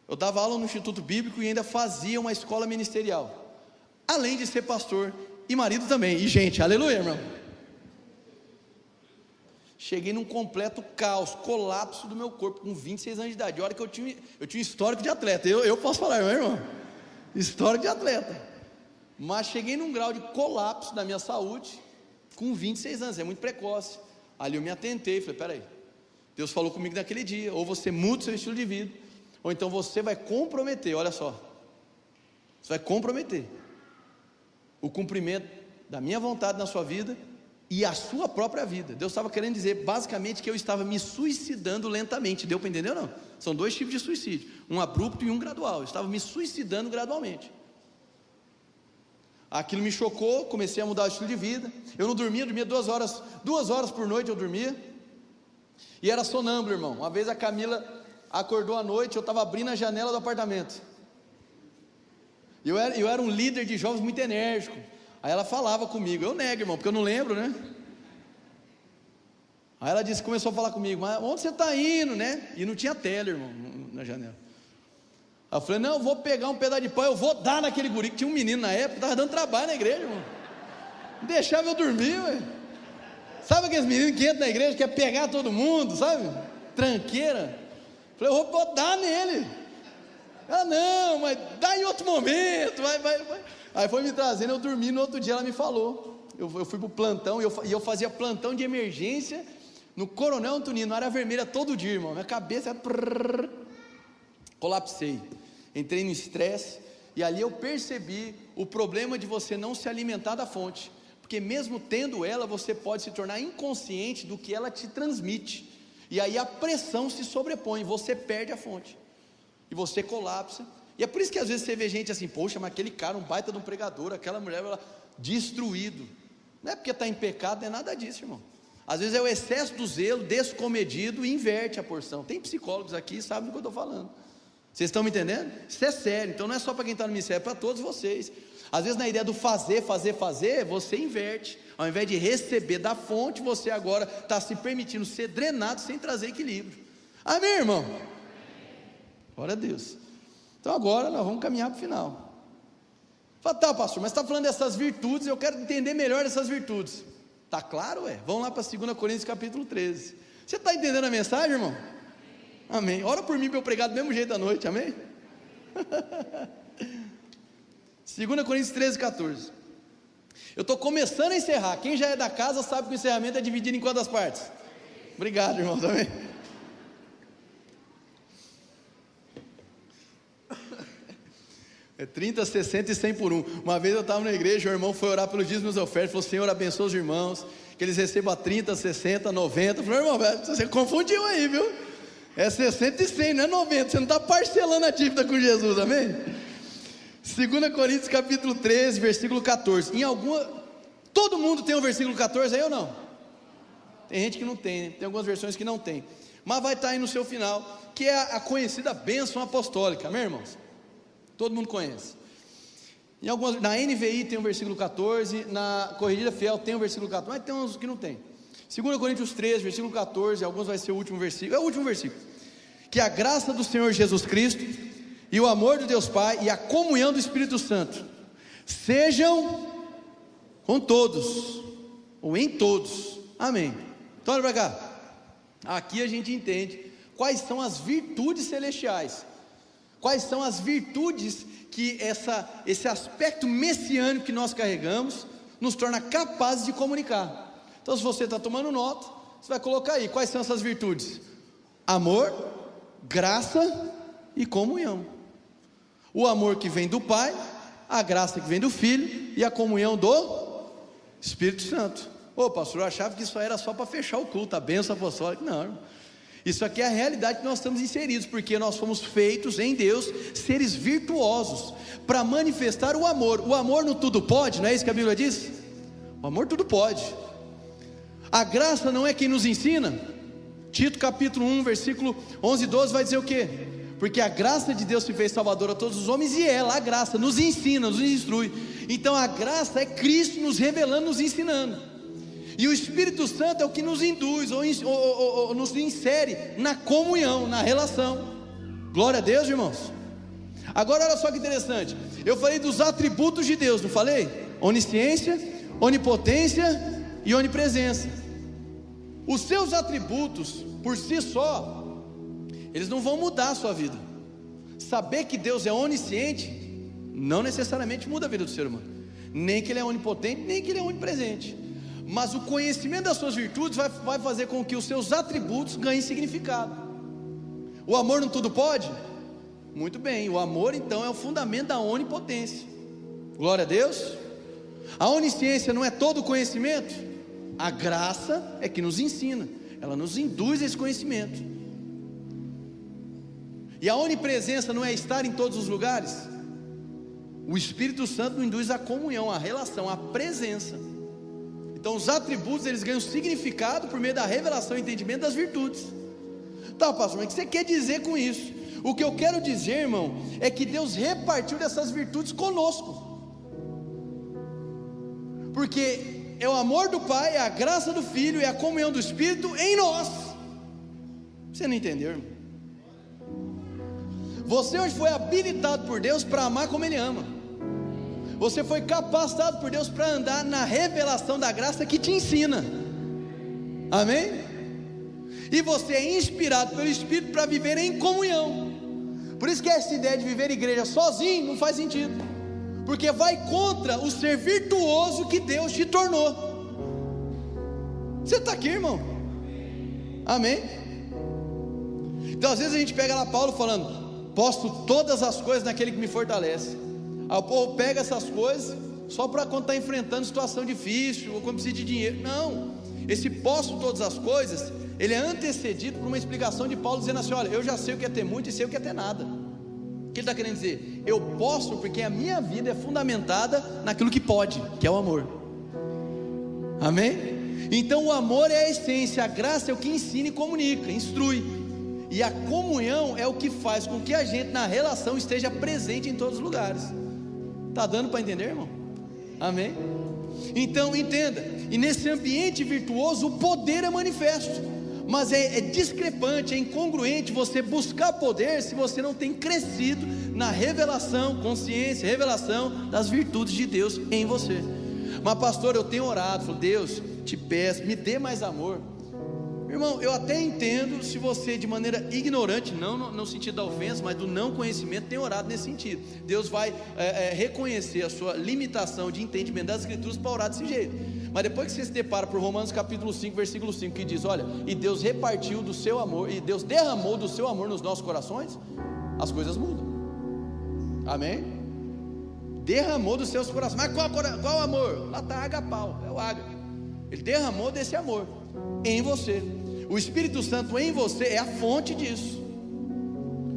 Eu dava aula no Instituto Bíblico e ainda fazia uma escola ministerial. Além de ser pastor e marido também. E gente, aleluia, irmão. Cheguei num completo caos, colapso do meu corpo com 26 anos de idade. Olha que eu tinha, eu tinha histórico de atleta. Eu, eu posso falar, meu irmão. Histórico de atleta. Mas cheguei num grau de colapso da minha saúde com 26 anos, é muito precoce. Ali eu me atentei, falei, peraí, Deus falou comigo naquele dia, ou você muda o seu estilo de vida, ou então você vai comprometer, olha só, você vai comprometer o cumprimento da minha vontade na sua vida e a sua própria vida. Deus estava querendo dizer basicamente que eu estava me suicidando lentamente, deu para entender ou não? São dois tipos de suicídio, um abrupto e um gradual. Eu estava me suicidando gradualmente. Aquilo me chocou, comecei a mudar o estilo de vida. Eu não dormia, dormia duas horas, duas horas por noite eu dormia. E era sonâmbulo, irmão. Uma vez a Camila acordou à noite, eu estava abrindo a janela do apartamento. Eu era, eu era um líder de jovens muito enérgico. Aí ela falava comigo, eu nego, irmão, porque eu não lembro, né? Aí ela disse, começou a falar comigo, mas onde você está indo, né? E não tinha tela, irmão, na janela. Aí eu falei, não, eu vou pegar um pedaço de pão, eu vou dar naquele guri, que tinha um menino na época, estava dando trabalho na igreja, irmão. Deixava eu dormir, ué. Sabe aqueles meninos que entram na igreja, quer pegar todo mundo, sabe? Tranqueira. Falei, eu vou dar nele. Ah, não, mas dá em outro momento, vai, vai, vai. Aí foi me trazendo, eu dormi, no outro dia ela me falou. Eu, eu fui para o plantão, e eu, e eu fazia plantão de emergência no Coronel Antonino, área vermelha todo dia, irmão. Minha cabeça, prrr, colapsei. Entrei no estresse, e ali eu percebi o problema de você não se alimentar da fonte porque mesmo tendo ela, você pode se tornar inconsciente do que ela te transmite, e aí a pressão se sobrepõe, você perde a fonte, e você colapsa. E é por isso que às vezes você vê gente assim, poxa, mas aquele cara, um baita de um pregador, aquela mulher, ela, destruído. Não é porque está em pecado, não é nada disso, irmão. Às vezes é o excesso do zelo, descomedido, e inverte a porção. Tem psicólogos aqui, sabem do que eu estou falando. Vocês estão me entendendo? Isso é sério, então não é só para quem está no ministério, é para todos vocês. Às vezes, na ideia do fazer, fazer, fazer, você inverte. Ao invés de receber da fonte, você agora está se permitindo ser drenado sem trazer equilíbrio. Amém, irmão? Glória a Deus. Então agora nós vamos caminhar para o final. Fala, tá, pastor, mas está falando dessas virtudes, eu quero entender melhor essas virtudes. Tá claro, é? Vamos lá para 2 Coríntios capítulo 13. Você está entendendo a mensagem, irmão? Amém. Ora por mim para eu pregar do mesmo jeito à noite, amém? 2 Coríntios 13, 14. Eu estou começando a encerrar. Quem já é da casa sabe que o encerramento é dividido em quantas partes? Obrigado, irmão, também. É 30, 60 e 100 por um. Uma vez eu estava na igreja, o irmão foi orar pelos dízimos e ofertas, falou: Senhor, abençoa os irmãos, que eles recebam a 30, 60, 90. Eu falei: irmão, você confundiu aí, viu? É 60 e 100, não é 90. Você não está parcelando a dívida com Jesus, amém? 2 Coríntios capítulo 13, versículo 14. Em alguma. Todo mundo tem o um versículo 14 aí ou não? Tem gente que não tem, né? tem algumas versões que não tem. Mas vai estar aí no seu final, que é a conhecida bênção apostólica, meus irmãos? Todo mundo conhece. Em algumas, na NVI tem o versículo 14, na Corrigida Fiel tem o versículo 14, mas tem uns que não tem. 2 Coríntios 13, versículo 14, alguns vai ser o último versículo, é o último versículo. Que a graça do Senhor Jesus Cristo, e o amor de Deus Pai e a comunhão do Espírito Santo sejam com todos, ou em todos. Amém. Então olha para cá. Aqui a gente entende quais são as virtudes celestiais. Quais são as virtudes que essa, esse aspecto messiânico que nós carregamos nos torna capazes de comunicar. Então, se você está tomando nota, você vai colocar aí quais são essas virtudes: amor, graça e comunhão o amor que vem do Pai, a graça que vem do Filho e a comunhão do Espírito Santo. Ô pastor, eu achava que isso era só para fechar o culto, a bênção apostólica. Não. Isso aqui é a realidade que nós estamos inseridos, porque nós fomos feitos em Deus seres virtuosos para manifestar o amor. O amor no tudo pode, não é isso que a Bíblia diz? O amor tudo pode. A graça não é quem nos ensina. Tito capítulo 1, versículo 11 e 12 vai dizer o quê? porque a graça de Deus se fez salvador a todos os homens e ela, a graça, nos ensina, nos instrui. Então a graça é Cristo nos revelando, nos ensinando. E o Espírito Santo é o que nos induz ou, ou, ou, ou nos insere na comunhão, na relação. Glória a Deus, irmãos. Agora olha só que interessante. Eu falei dos atributos de Deus, não falei? Onisciência, onipotência e onipresença. Os seus atributos, por si só, eles não vão mudar a sua vida. Saber que Deus é onisciente não necessariamente muda a vida do ser humano. Nem que ele é onipotente, nem que ele é onipresente. Mas o conhecimento das suas virtudes vai, vai fazer com que os seus atributos ganhem significado. O amor não tudo pode? Muito bem, o amor então é o fundamento da onipotência. Glória a Deus. A onisciência não é todo conhecimento? A graça é que nos ensina, ela nos induz a esse conhecimento. E a onipresença não é estar em todos os lugares? O Espírito Santo induz a comunhão, a relação, a presença. Então os atributos eles ganham significado por meio da revelação e entendimento das virtudes. Tá, pastor, mas o que você quer dizer com isso? O que eu quero dizer, irmão, é que Deus repartiu dessas virtudes conosco. Porque é o amor do Pai, é a graça do Filho, é a comunhão do Espírito em nós. Você não entendeu, irmão? Você hoje foi habilitado por Deus para amar como Ele ama. Você foi capacitado por Deus para andar na revelação da graça que te ensina. Amém? E você é inspirado pelo Espírito para viver em comunhão. Por isso que essa ideia de viver igreja sozinho não faz sentido. Porque vai contra o ser virtuoso que Deus te tornou. Você está aqui, irmão? Amém? Então às vezes a gente pega lá Paulo falando: posto todas as coisas naquele que me fortalece. Aí o povo pega essas coisas só para quando está enfrentando situação difícil ou quando precisa de dinheiro. Não, esse posso todas as coisas, ele é antecedido por uma explicação de Paulo dizendo assim: olha, eu já sei o que é ter muito e sei o que é ter nada. O que ele está querendo dizer? Eu posso porque a minha vida é fundamentada naquilo que pode, que é o amor. Amém? Então o amor é a essência, a graça é o que ensina e comunica, instrui. E a comunhão é o que faz com que a gente na relação esteja presente em todos os lugares. Está dando para entender, irmão? Amém? Então entenda, e nesse ambiente virtuoso o poder é manifesto, mas é, é discrepante, é incongruente você buscar poder se você não tem crescido na revelação, consciência, revelação das virtudes de Deus em você. Mas pastor, eu tenho orado, falou, Deus, te peço, me dê mais amor. Irmão, eu até entendo se você, de maneira ignorante, não no, no, sentido da ofensa, mas do não conhecimento, tem orado nesse sentido. Deus vai é, é, reconhecer a sua limitação de entendimento das Escrituras para orar desse jeito. Mas depois que você se depara por Romanos capítulo 5, versículo 5, que diz: Olha, e Deus repartiu do seu amor, e Deus derramou do seu amor nos nossos corações, as coisas mudam. Amém? Derramou dos seus corações. Mas qual, qual amor? Lá está agapau, é o ágape. Ele derramou desse amor em você. O Espírito Santo em você é a fonte disso.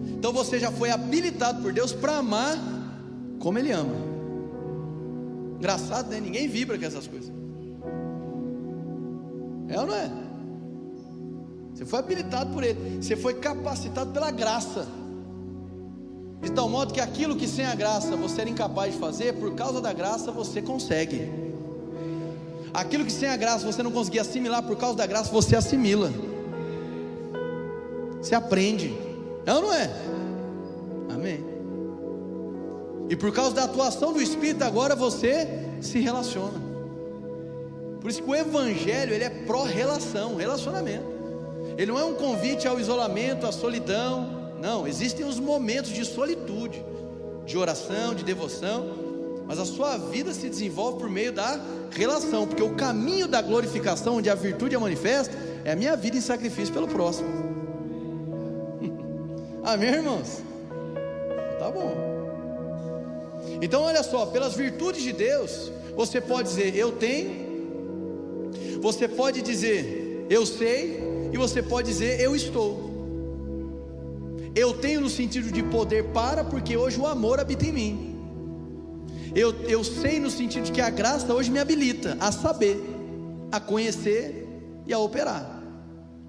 Então você já foi habilitado por Deus para amar como Ele ama. Engraçado, né? Ninguém vibra com essas coisas. É ou não é? Você foi habilitado por Ele. Você foi capacitado pela graça. De tal modo que aquilo que sem a graça você era incapaz de fazer, por causa da graça você consegue. Aquilo que sem a graça você não conseguia assimilar, por causa da graça você assimila. Você aprende. É ou não é? Amém. E por causa da atuação do Espírito, agora você se relaciona. Por isso que o Evangelho ele é pró-relação, relacionamento. Ele não é um convite ao isolamento, à solidão. Não, existem os momentos de solitude, de oração, de devoção mas a sua vida se desenvolve por meio da relação, porque o caminho da glorificação, onde a virtude é manifesta, é a minha vida em sacrifício pelo próximo. Amém, irmãos? Tá bom. Então, olha só, pelas virtudes de Deus, você pode dizer eu tenho, você pode dizer eu sei, e você pode dizer eu estou. Eu tenho no sentido de poder para, porque hoje o amor habita em mim. Eu, eu sei no sentido de que a graça hoje me habilita a saber, a conhecer e a operar.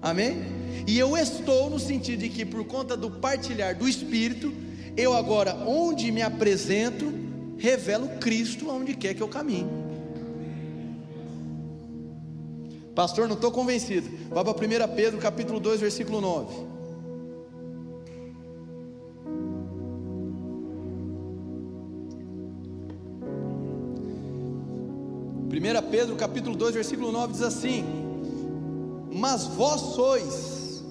Amém? E eu estou no sentido de que por conta do partilhar do Espírito, eu agora, onde me apresento, revelo Cristo aonde quer que eu caminhe. Pastor, não estou convencido. Vá para 1 Pedro capítulo 2, versículo 9. 1 Pedro capítulo 2, versículo 9 diz assim: Mas vós sois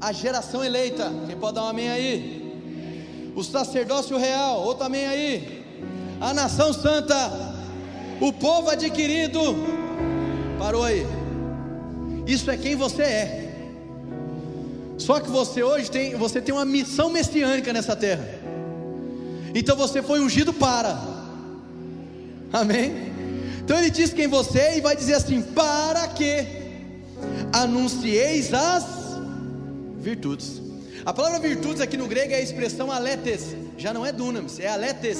a geração eleita, quem pode dar um amém aí? O sacerdócio real, outro amém aí? A nação santa, o povo adquirido, parou aí. Isso é quem você é. Só que você hoje tem, você tem uma missão messiânica nessa terra. Então você foi ungido para. Amém? Então ele diz quem você é e vai dizer assim: para que anuncieis as virtudes. A palavra virtudes aqui no grego é a expressão aletes, já não é dunamis, é aletes.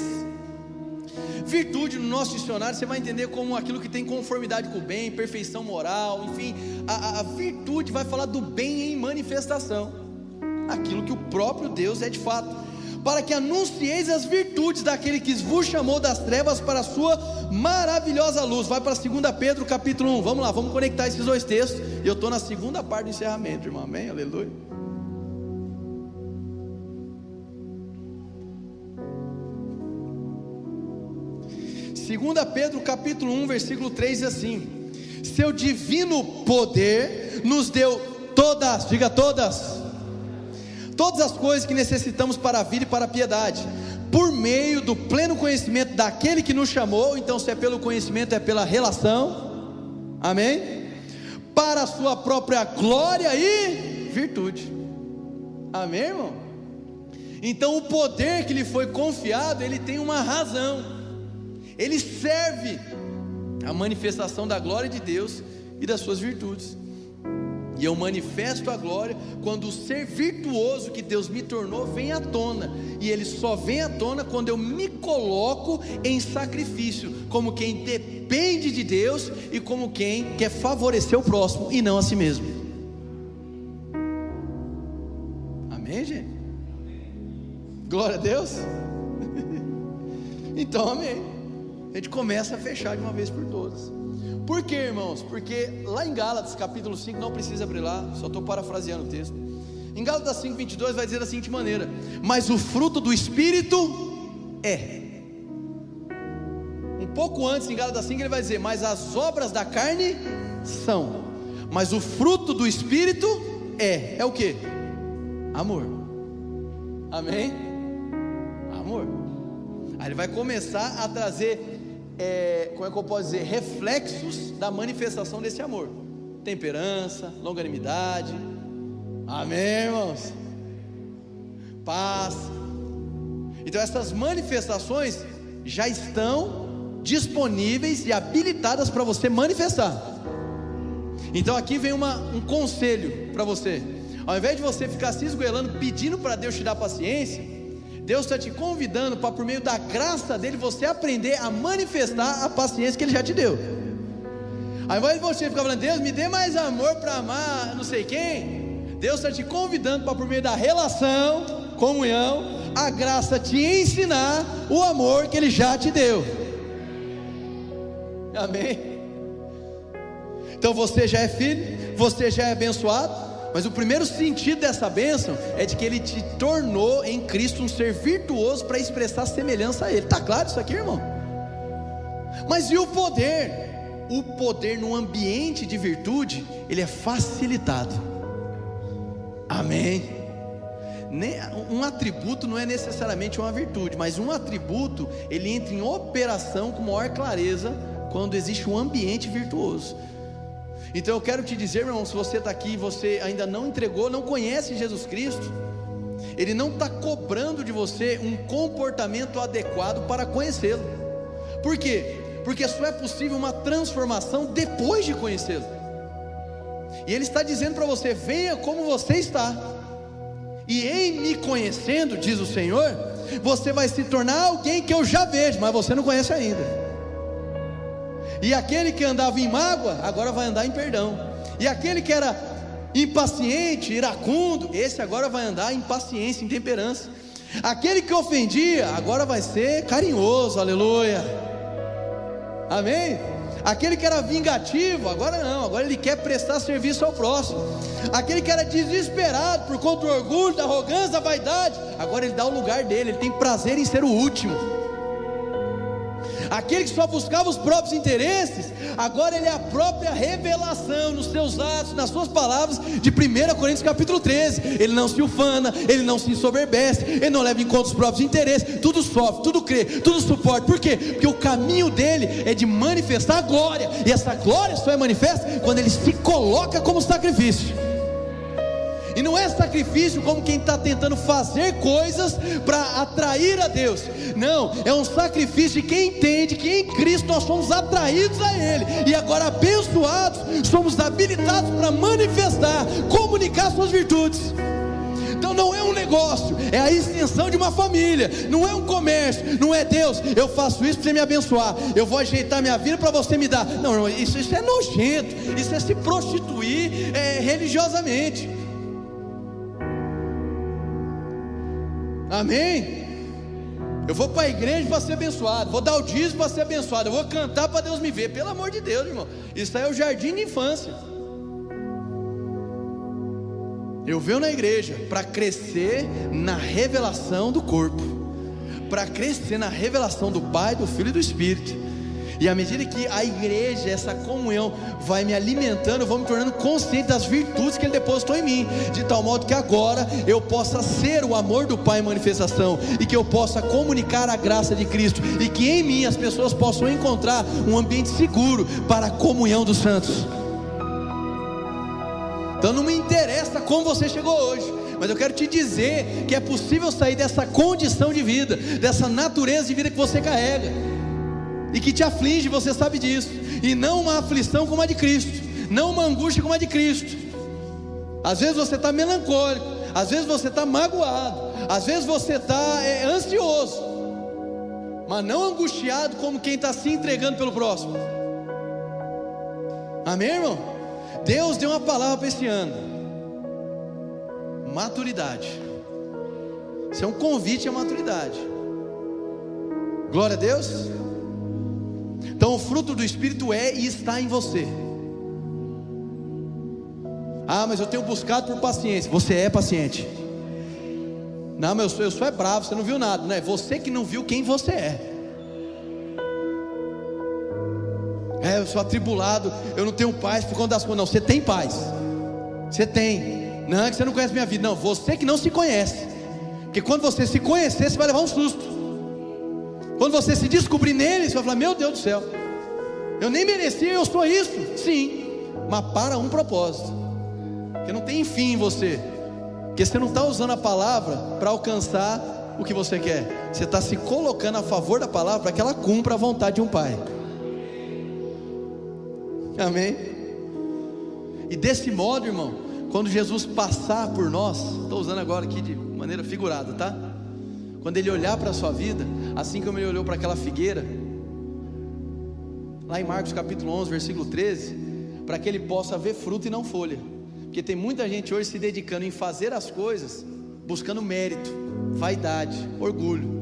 Virtude no nosso dicionário você vai entender como aquilo que tem conformidade com o bem, perfeição moral, enfim, a, a virtude vai falar do bem em manifestação, aquilo que o próprio Deus é de fato para que anuncieis as virtudes daquele que vos chamou das trevas para a sua maravilhosa luz. Vai para 2 Pedro capítulo 1. Vamos lá, vamos conectar esses dois textos. E eu estou na segunda parte do encerramento, irmão. Amém? Aleluia. Segunda Pedro capítulo 1, versículo 3 diz assim: Seu divino poder nos deu todas, diga todas todas as coisas que necessitamos para a vida e para a piedade, por meio do pleno conhecimento daquele que nos chamou, então se é pelo conhecimento, é pela relação, amém? Para a sua própria glória e virtude, amém, irmão? Então o poder que lhe foi confiado, ele tem uma razão, ele serve a manifestação da glória de Deus e das suas virtudes. E eu manifesto a glória quando o ser virtuoso que Deus me tornou vem à tona. E ele só vem à tona quando eu me coloco em sacrifício, como quem depende de Deus e como quem quer favorecer o próximo e não a si mesmo. Amém, gente? Glória a Deus. então, amém. A gente começa a fechar de uma vez por todas. Por quê, irmãos? Porque lá em Gálatas, capítulo 5, não precisa abrir lá, só estou parafraseando o texto. Em Gálatas 5, 22 vai dizer da seguinte maneira: Mas o fruto do Espírito é. Um pouco antes, em Gálatas 5, ele vai dizer: Mas as obras da carne são. Mas o fruto do Espírito é. É o que? Amor. Amém? Amor. Aí ele vai começar a trazer é, como é que eu posso dizer, reflexos da manifestação desse amor: temperança, longanimidade, amém, irmãos? Paz. Então, essas manifestações já estão disponíveis e habilitadas para você manifestar. Então, aqui vem uma, um conselho para você: ao invés de você ficar se esgoelando pedindo para Deus te dar paciência, Deus está te convidando para, por meio da graça dele, você aprender a manifestar a paciência que ele já te deu. Ao invés de você ficar falando, Deus, me dê mais amor para amar não sei quem, Deus está te convidando para, por meio da relação, comunhão, a graça te ensinar o amor que ele já te deu. Amém? Então você já é filho, você já é abençoado, mas o primeiro sentido dessa bênção é de que ele te tornou em Cristo um ser virtuoso para expressar semelhança a Ele. Está claro isso aqui, irmão? Mas e o poder? O poder no ambiente de virtude, ele é facilitado. Amém. Um atributo não é necessariamente uma virtude, mas um atributo ele entra em operação com maior clareza quando existe um ambiente virtuoso. Então eu quero te dizer, meu irmão, se você está aqui e você ainda não entregou, não conhece Jesus Cristo, Ele não está cobrando de você um comportamento adequado para conhecê-lo. Por quê? Porque só é possível uma transformação depois de conhecê-lo. E Ele está dizendo para você: venha como você está. E em me conhecendo, diz o Senhor, você vai se tornar alguém que eu já vejo, mas você não conhece ainda. E aquele que andava em mágoa, agora vai andar em perdão. E aquele que era impaciente, iracundo, esse agora vai andar em paciência, em temperança. Aquele que ofendia, agora vai ser carinhoso, aleluia. Amém? Aquele que era vingativo, agora não, agora ele quer prestar serviço ao próximo. Aquele que era desesperado por conta do orgulho, da arrogância, da vaidade, agora ele dá o lugar dele, ele tem prazer em ser o último. Aquele que só buscava os próprios interesses, agora ele é a própria revelação nos seus atos, nas suas palavras de 1 Coríntios capítulo 13. Ele não se ufana, ele não se ensoberbece, ele não leva em conta os próprios interesses, tudo sofre, tudo crê, tudo suporta. Por quê? Porque o caminho dele é de manifestar a glória, e essa glória só é manifesta quando ele se coloca como sacrifício. E não é sacrifício como quem está tentando fazer coisas para atrair a Deus. Não, é um sacrifício de quem entende que em Cristo nós somos atraídos a Ele. E agora abençoados, somos habilitados para manifestar, comunicar suas virtudes. Então não é um negócio, é a extensão de uma família, não é um comércio, não é Deus, eu faço isso para você me abençoar, eu vou ajeitar minha vida para você me dar. Não, isso, isso é nojento, isso é se prostituir é, religiosamente. Amém? Eu vou para a igreja para ser abençoado, vou dar o dízimo para ser abençoado, eu vou cantar para Deus me ver, pelo amor de Deus, irmão. Isso aí é o jardim de infância. Eu venho na igreja para crescer na revelação do corpo, para crescer na revelação do Pai, do Filho e do Espírito. E à medida que a igreja, essa comunhão, vai me alimentando, eu vou me tornando consciente das virtudes que Ele depositou em mim, de tal modo que agora eu possa ser o amor do Pai em manifestação, e que eu possa comunicar a graça de Cristo, e que em mim as pessoas possam encontrar um ambiente seguro para a comunhão dos santos. Então não me interessa como você chegou hoje, mas eu quero te dizer que é possível sair dessa condição de vida, dessa natureza de vida que você carrega e que te aflige, você sabe disso, e não uma aflição como a de Cristo, não uma angústia como a de Cristo. Às vezes você está melancólico, às vezes você está magoado, às vezes você está é, ansioso, mas não angustiado como quem está se entregando pelo próximo. Amém, irmão? Deus deu uma palavra para esse ano: maturidade. Isso é um convite à maturidade. Glória a Deus. Então o fruto do Espírito é e está em você. Ah, mas eu tenho buscado por paciência. Você é paciente. Não, mas eu sou, eu sou é bravo, você não viu nada, né? Você que não viu quem você é. É, eu sou atribulado, eu não tenho paz por conta das coisas. Não, você tem paz. Você tem. Não é que você não conhece minha vida. Não, você que não se conhece. Porque quando você se conhecer, você vai levar um susto. Quando você se descobrir nele, você vai falar: Meu Deus do céu, eu nem merecia, eu sou isso. Sim, mas para um propósito, que não tem fim em você, porque você não está usando a palavra para alcançar o que você quer, você está se colocando a favor da palavra para que ela cumpra a vontade de um pai. Amém? E desse modo, irmão, quando Jesus passar por nós, estou usando agora aqui de maneira figurada, tá? Quando ele olhar para a sua vida, assim como ele olhou para aquela figueira, lá em Marcos capítulo 11, versículo 13, para que ele possa ver fruto e não folha. Porque tem muita gente hoje se dedicando em fazer as coisas, buscando mérito, vaidade, orgulho.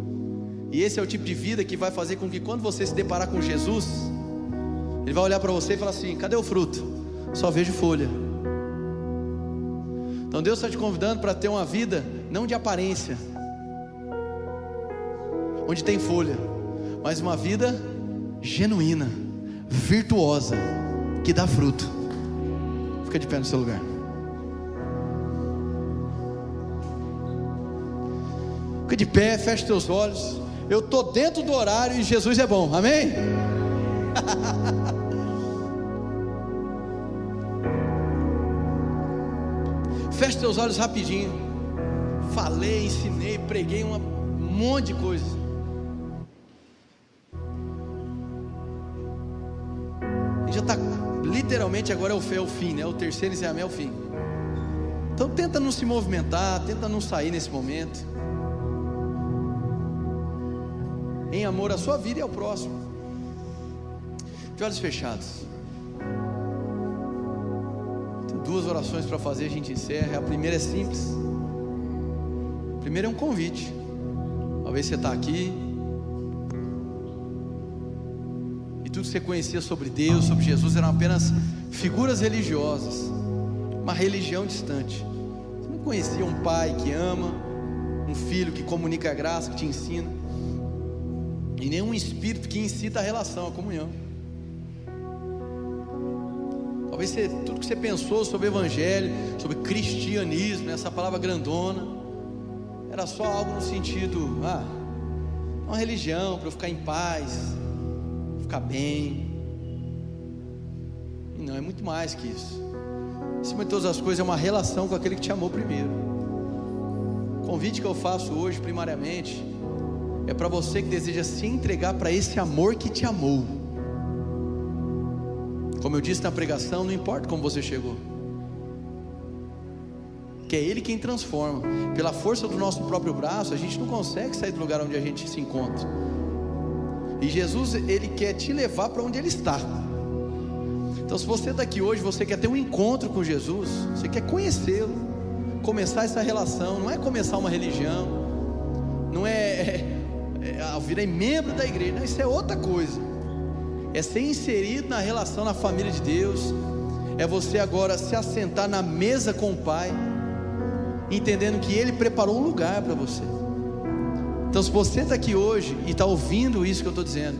E esse é o tipo de vida que vai fazer com que quando você se deparar com Jesus, ele vai olhar para você e falar assim: cadê o fruto? Só vejo folha. Então Deus está te convidando para ter uma vida não de aparência, onde tem folha, mas uma vida genuína, virtuosa, que dá fruto. Fica de pé no seu lugar. Fica de pé, fecha teus olhos. Eu estou dentro do horário e Jesus é bom, amém? Feche teus olhos rapidinho. Falei, ensinei, preguei um monte de coisas. Literalmente agora é o, é o fim, né? O terceiro encerramento é o fim. Então tenta não se movimentar, tenta não sair nesse momento. Em amor à sua vida e ao próximo. De olhos fechados. Tem duas orações para fazer, a gente encerra. A primeira é simples. A primeira é um convite. Talvez você está aqui, tudo que você conhecia sobre Deus, sobre Jesus, eram apenas figuras religiosas, uma religião distante. Você não conhecia um pai que ama, um filho que comunica a graça, que te ensina, e nenhum espírito que incita a relação, a comunhão. Talvez você, tudo que você pensou sobre evangelho, sobre cristianismo, essa palavra grandona, era só algo no sentido, ah, uma religião para eu ficar em paz, ficar bem. E não, é muito mais que isso. Acima de todas as coisas, é uma relação com aquele que te amou primeiro. O convite que eu faço hoje, primariamente, é para você que deseja se entregar para esse amor que te amou. Como eu disse na pregação, não importa como você chegou, que é Ele quem transforma. Pela força do nosso próprio braço, a gente não consegue sair do lugar onde a gente se encontra. E Jesus, Ele quer te levar para onde Ele está. Então, se você está aqui hoje, você quer ter um encontro com Jesus, você quer conhecê-lo, começar essa relação, não é começar uma religião, não é, é, é ah, membro da igreja, não, isso é outra coisa. É ser inserido na relação na família de Deus, é você agora se assentar na mesa com o Pai, entendendo que Ele preparou um lugar para você. Então, se você está aqui hoje e está ouvindo isso que eu estou dizendo,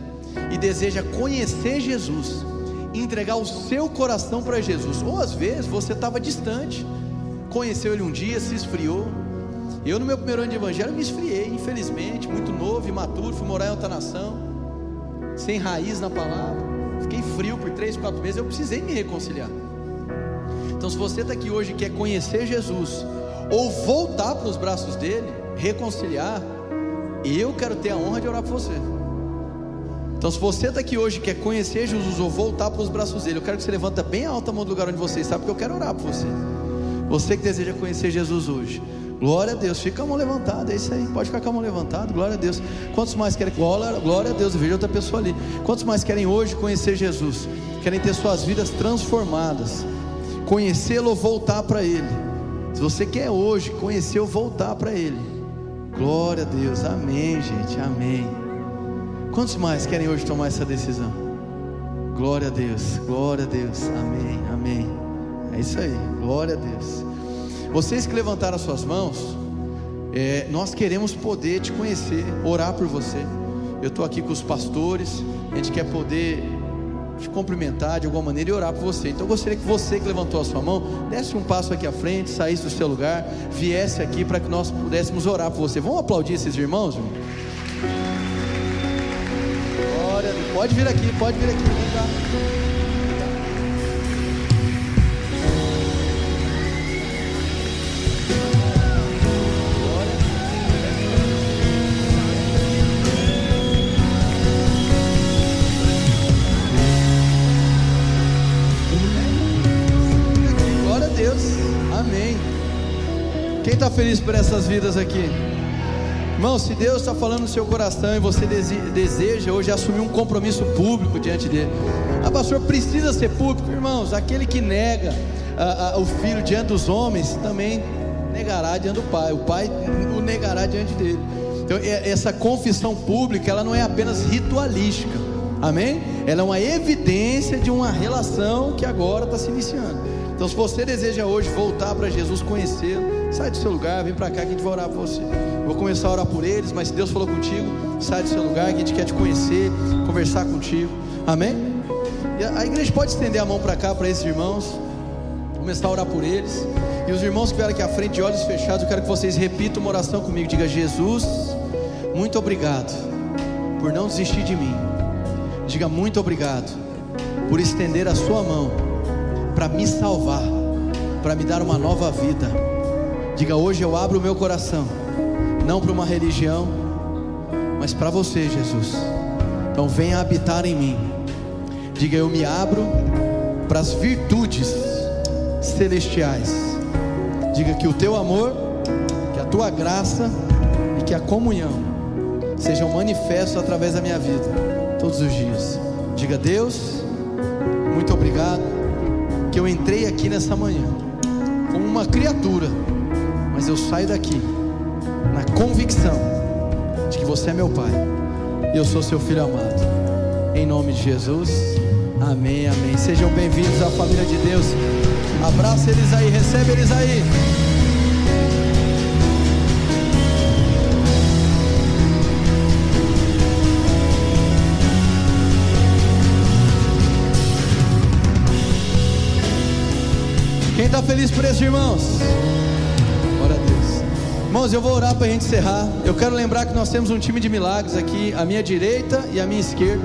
e deseja conhecer Jesus, entregar o seu coração para Jesus, ou às vezes você estava distante, conheceu Ele um dia, se esfriou. Eu, no meu primeiro ano de evangelho, me esfriei, infelizmente, muito novo, imaturo, fui morar em outra nação, sem raiz na palavra, fiquei frio por três, quatro meses, eu precisei me reconciliar. Então, se você está aqui hoje e quer conhecer Jesus, ou voltar para os braços dele, reconciliar, eu quero ter a honra de orar por você. Então, se você está aqui hoje e quer conhecer Jesus ou voltar para os braços dele, eu quero que você levanta bem alta a mão do lugar onde você está, porque eu quero orar por você. Você que deseja conhecer Jesus hoje. Glória a Deus, fica a mão levantada, é isso aí, pode ficar com a mão levantada, glória a Deus. Quantos mais querem? Glória, glória a Deus, eu vejo outra pessoa ali. Quantos mais querem hoje conhecer Jesus? Querem ter suas vidas transformadas, conhecê-lo ou voltar para Ele? Se você quer hoje conhecer ou voltar para Ele, Glória a Deus, amém, gente, amém. Quantos mais querem hoje tomar essa decisão? Glória a Deus, glória a Deus, amém, amém. É isso aí, glória a Deus. Vocês que levantaram as suas mãos, é, nós queremos poder te conhecer, orar por você. Eu estou aqui com os pastores, a gente quer poder te cumprimentar de alguma maneira e orar por você. Então eu gostaria que você que levantou a sua mão, desse um passo aqui à frente, saísse do seu lugar, viesse aqui para que nós pudéssemos orar por você. Vamos aplaudir esses irmãos? Irmão? Glória, pode vir aqui, pode vir aqui, vem cá. Está feliz por essas vidas aqui? Irmão, se Deus está falando no seu coração e você deseja hoje assumir um compromisso público diante dele, a ah, pastor precisa ser público, irmãos. Aquele que nega a, a, o filho diante dos homens também negará diante do pai, o pai o negará diante dele. Então, essa confissão pública, ela não é apenas ritualística, amém? Ela é uma evidência de uma relação que agora está se iniciando. Então, se você deseja hoje voltar para Jesus, conhecê-lo, Sai do seu lugar, vem para cá que a gente vai orar por você. vou começar a orar por eles, mas se Deus falou contigo, sai do seu lugar que a gente quer te conhecer, conversar contigo. Amém? E a igreja pode estender a mão para cá para esses irmãos, começar a orar por eles. E os irmãos que vieram aqui à frente de olhos fechados, eu quero que vocês repitam uma oração comigo. Diga: Jesus, muito obrigado por não desistir de mim. Diga muito obrigado por estender a sua mão para me salvar, para me dar uma nova vida Diga hoje eu abro o meu coração, não para uma religião, mas para você, Jesus. Então venha habitar em mim. Diga eu me abro para as virtudes celestiais. Diga que o teu amor, que a tua graça e que a comunhão sejam manifestos através da minha vida todos os dias. Diga Deus, muito obrigado que eu entrei aqui nessa manhã como uma criatura mas eu saio daqui na convicção de que você é meu Pai e eu sou seu filho amado. em nome de Jesus. Amém, amém. Sejam bem-vindos à família de Deus. Abraça eles aí, recebe eles aí. Quem está feliz por isso, irmãos? Irmãos, eu vou orar para a gente encerrar. Eu quero lembrar que nós temos um time de milagres aqui, à minha direita e à minha esquerda.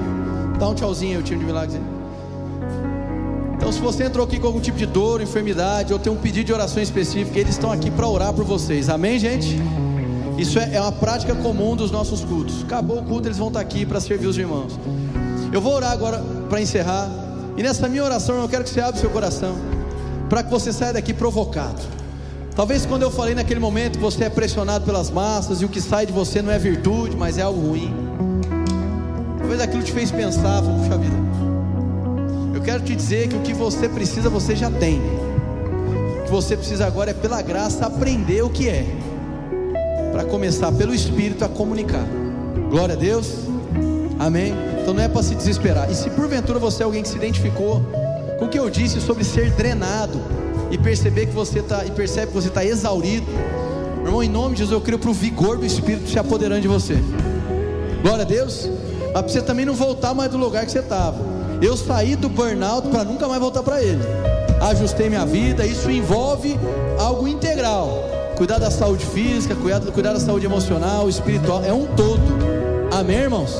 Dá um tchauzinho aí, o time de milagres aí. Então, se você entrou aqui com algum tipo de dor, enfermidade, ou tem um pedido de oração específica, eles estão aqui para orar por vocês. Amém, gente? Isso é, é uma prática comum dos nossos cultos. Acabou o culto, eles vão estar aqui para servir os irmãos. Eu vou orar agora para encerrar. E nessa minha oração, eu quero que você abra o seu coração para que você saia daqui provocado. Talvez quando eu falei naquele momento você é pressionado pelas massas e o que sai de você não é virtude, mas é algo ruim. Talvez aquilo te fez pensar, puxa vida. Eu quero te dizer que o que você precisa você já tem. O que você precisa agora é pela graça aprender o que é. Para começar pelo Espírito a comunicar. Glória a Deus. Amém. Então não é para se desesperar. E se porventura você é alguém que se identificou com o que eu disse sobre ser drenado e perceber que você está e percebe que você está exaurido, irmão, em nome de Jesus eu creio para o vigor do Espírito se apoderando de você. Glória a Deus. Mas para você também não voltar mais do lugar que você estava. Eu saí do burnout para nunca mais voltar para ele. Ajustei minha vida. Isso envolve algo integral. Cuidar da saúde física, cuidar, cuidar da saúde emocional, espiritual. É um todo. Amém, irmãos?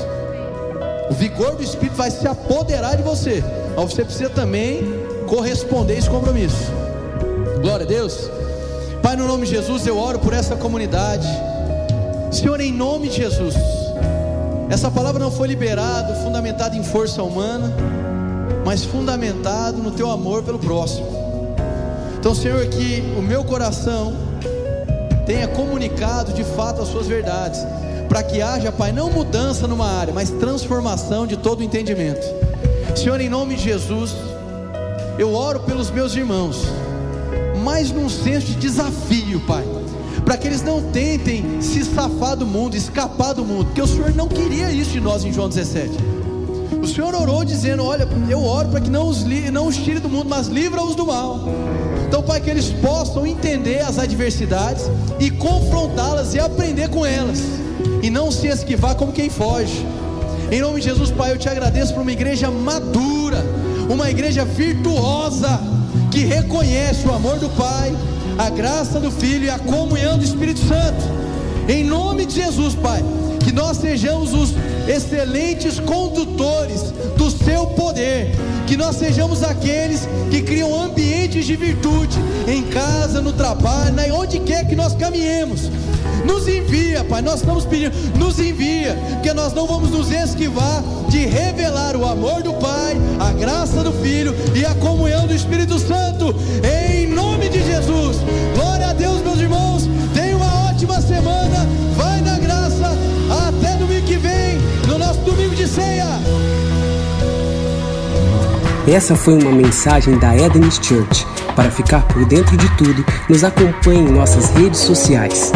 O vigor do Espírito vai se apoderar de você. Mas você precisa também corresponder a esse compromisso. Glória a Deus. Pai, no nome de Jesus, eu oro por essa comunidade. Senhor, em nome de Jesus. Essa palavra não foi liberada, fundamentada em força humana, mas fundamentado no teu amor pelo próximo. Então, Senhor, que o meu coração tenha comunicado de fato as suas verdades, para que haja, Pai, não mudança numa área, mas transformação de todo o entendimento. Senhor, em nome de Jesus, eu oro pelos meus irmãos, mais num senso de desafio, Pai, para que eles não tentem se safar do mundo, escapar do mundo, porque o Senhor não queria isso de nós em João 17. O Senhor orou dizendo: Olha, eu oro para que não os, não os tire do mundo, mas livra-os do mal. Então, Pai, que eles possam entender as adversidades e confrontá-las e aprender com elas, e não se esquivar como quem foge. Em nome de Jesus, Pai, eu te agradeço por uma igreja madura, uma igreja virtuosa, que reconhece o amor do Pai, a graça do Filho e a comunhão do Espírito Santo. Em nome de Jesus, Pai, que nós sejamos os excelentes condutores do seu poder, que nós sejamos aqueles que criam ambientes de virtude em casa, no trabalho, onde quer que nós caminhemos. Nos envia, Pai, nós estamos pedindo, nos envia, porque nós não vamos nos esquivar de revelar o amor do Pai, a graça do Filho e a comunhão do Espírito Santo, em nome de Jesus. Glória a Deus, meus irmãos. Tenha uma ótima semana. Vai na graça. Até domingo que vem, no nosso domingo de ceia. Essa foi uma mensagem da Eden's Church. Para ficar por dentro de tudo, nos acompanhe em nossas redes sociais.